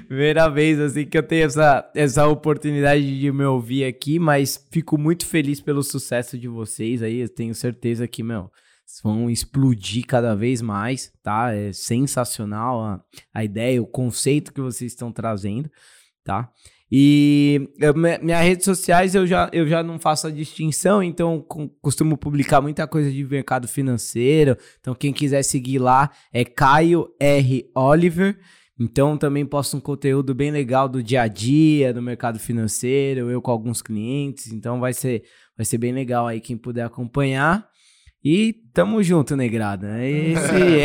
Primeira vez assim que eu tenho essa, essa oportunidade de me ouvir aqui, mas fico muito feliz pelo sucesso de vocês aí. Eu tenho certeza que, meu, vão explodir cada vez mais, tá? É sensacional a, a ideia, o conceito que vocês estão trazendo, tá? E eu, minhas redes sociais eu já, eu já não faço a distinção, então costumo publicar muita coisa de mercado financeiro. Então, quem quiser seguir lá é Caio R. Oliver. Então também posto um conteúdo bem legal do dia a dia, do mercado financeiro, eu com alguns clientes. Então vai ser, vai ser bem legal aí quem puder acompanhar. E tamo junto, Negrada. É esse.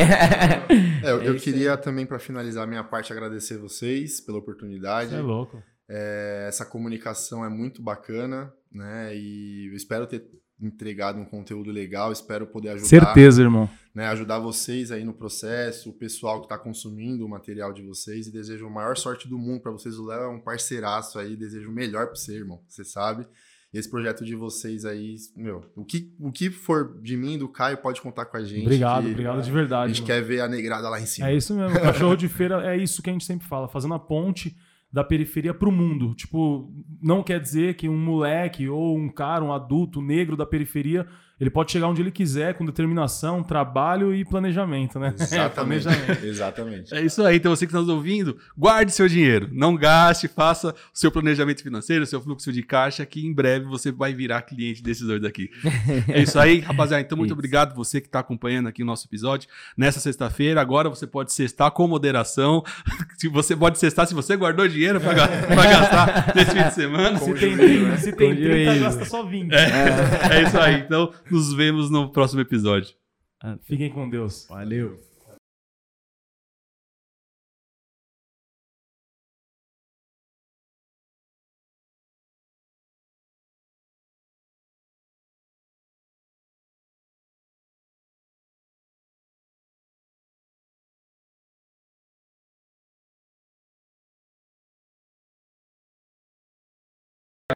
É, eu, É eu isso queria também, para finalizar a minha parte, agradecer vocês pela oportunidade. Você é louco. É, essa comunicação é muito bacana, né? E eu espero ter entregado um conteúdo legal, espero poder ajudar, Certeza, irmão. né, ajudar vocês aí no processo, o pessoal que está consumindo o material de vocês e desejo a maior sorte do mundo para vocês. O Léo é um parceiraço aí, desejo o melhor para você, irmão, você sabe. Esse projeto de vocês aí, meu, o que, o que for de mim, do Caio, pode contar com a gente. Obrigado, que obrigado de A verdade. gente mano. quer ver a negrada lá em cima. É isso mesmo. Cachorro de feira é isso que a gente sempre fala, fazendo a ponte da periferia pro mundo. Tipo, não quer dizer que um moleque ou um cara, um adulto negro da periferia, ele pode chegar onde ele quiser com determinação, trabalho e planejamento, né? Exatamente. planejamento. Exatamente. É isso aí. Então, você que está nos ouvindo, guarde seu dinheiro. Não gaste, faça o seu planejamento financeiro, o seu fluxo de caixa, que em breve você vai virar cliente desses dois daqui. É isso aí, rapaziada. Então, muito Isso. obrigado você que está acompanhando aqui o nosso episódio nessa sexta-feira. Agora você pode cestar com moderação. Se você pode cestar se você guardou dinheiro para gastar nesse fim de semana. Se tem 30, se tem Com 30 juízo. gasta só 20. É isso aí. Então, nos vemos no próximo episódio. Fiquem com Deus. Valeu.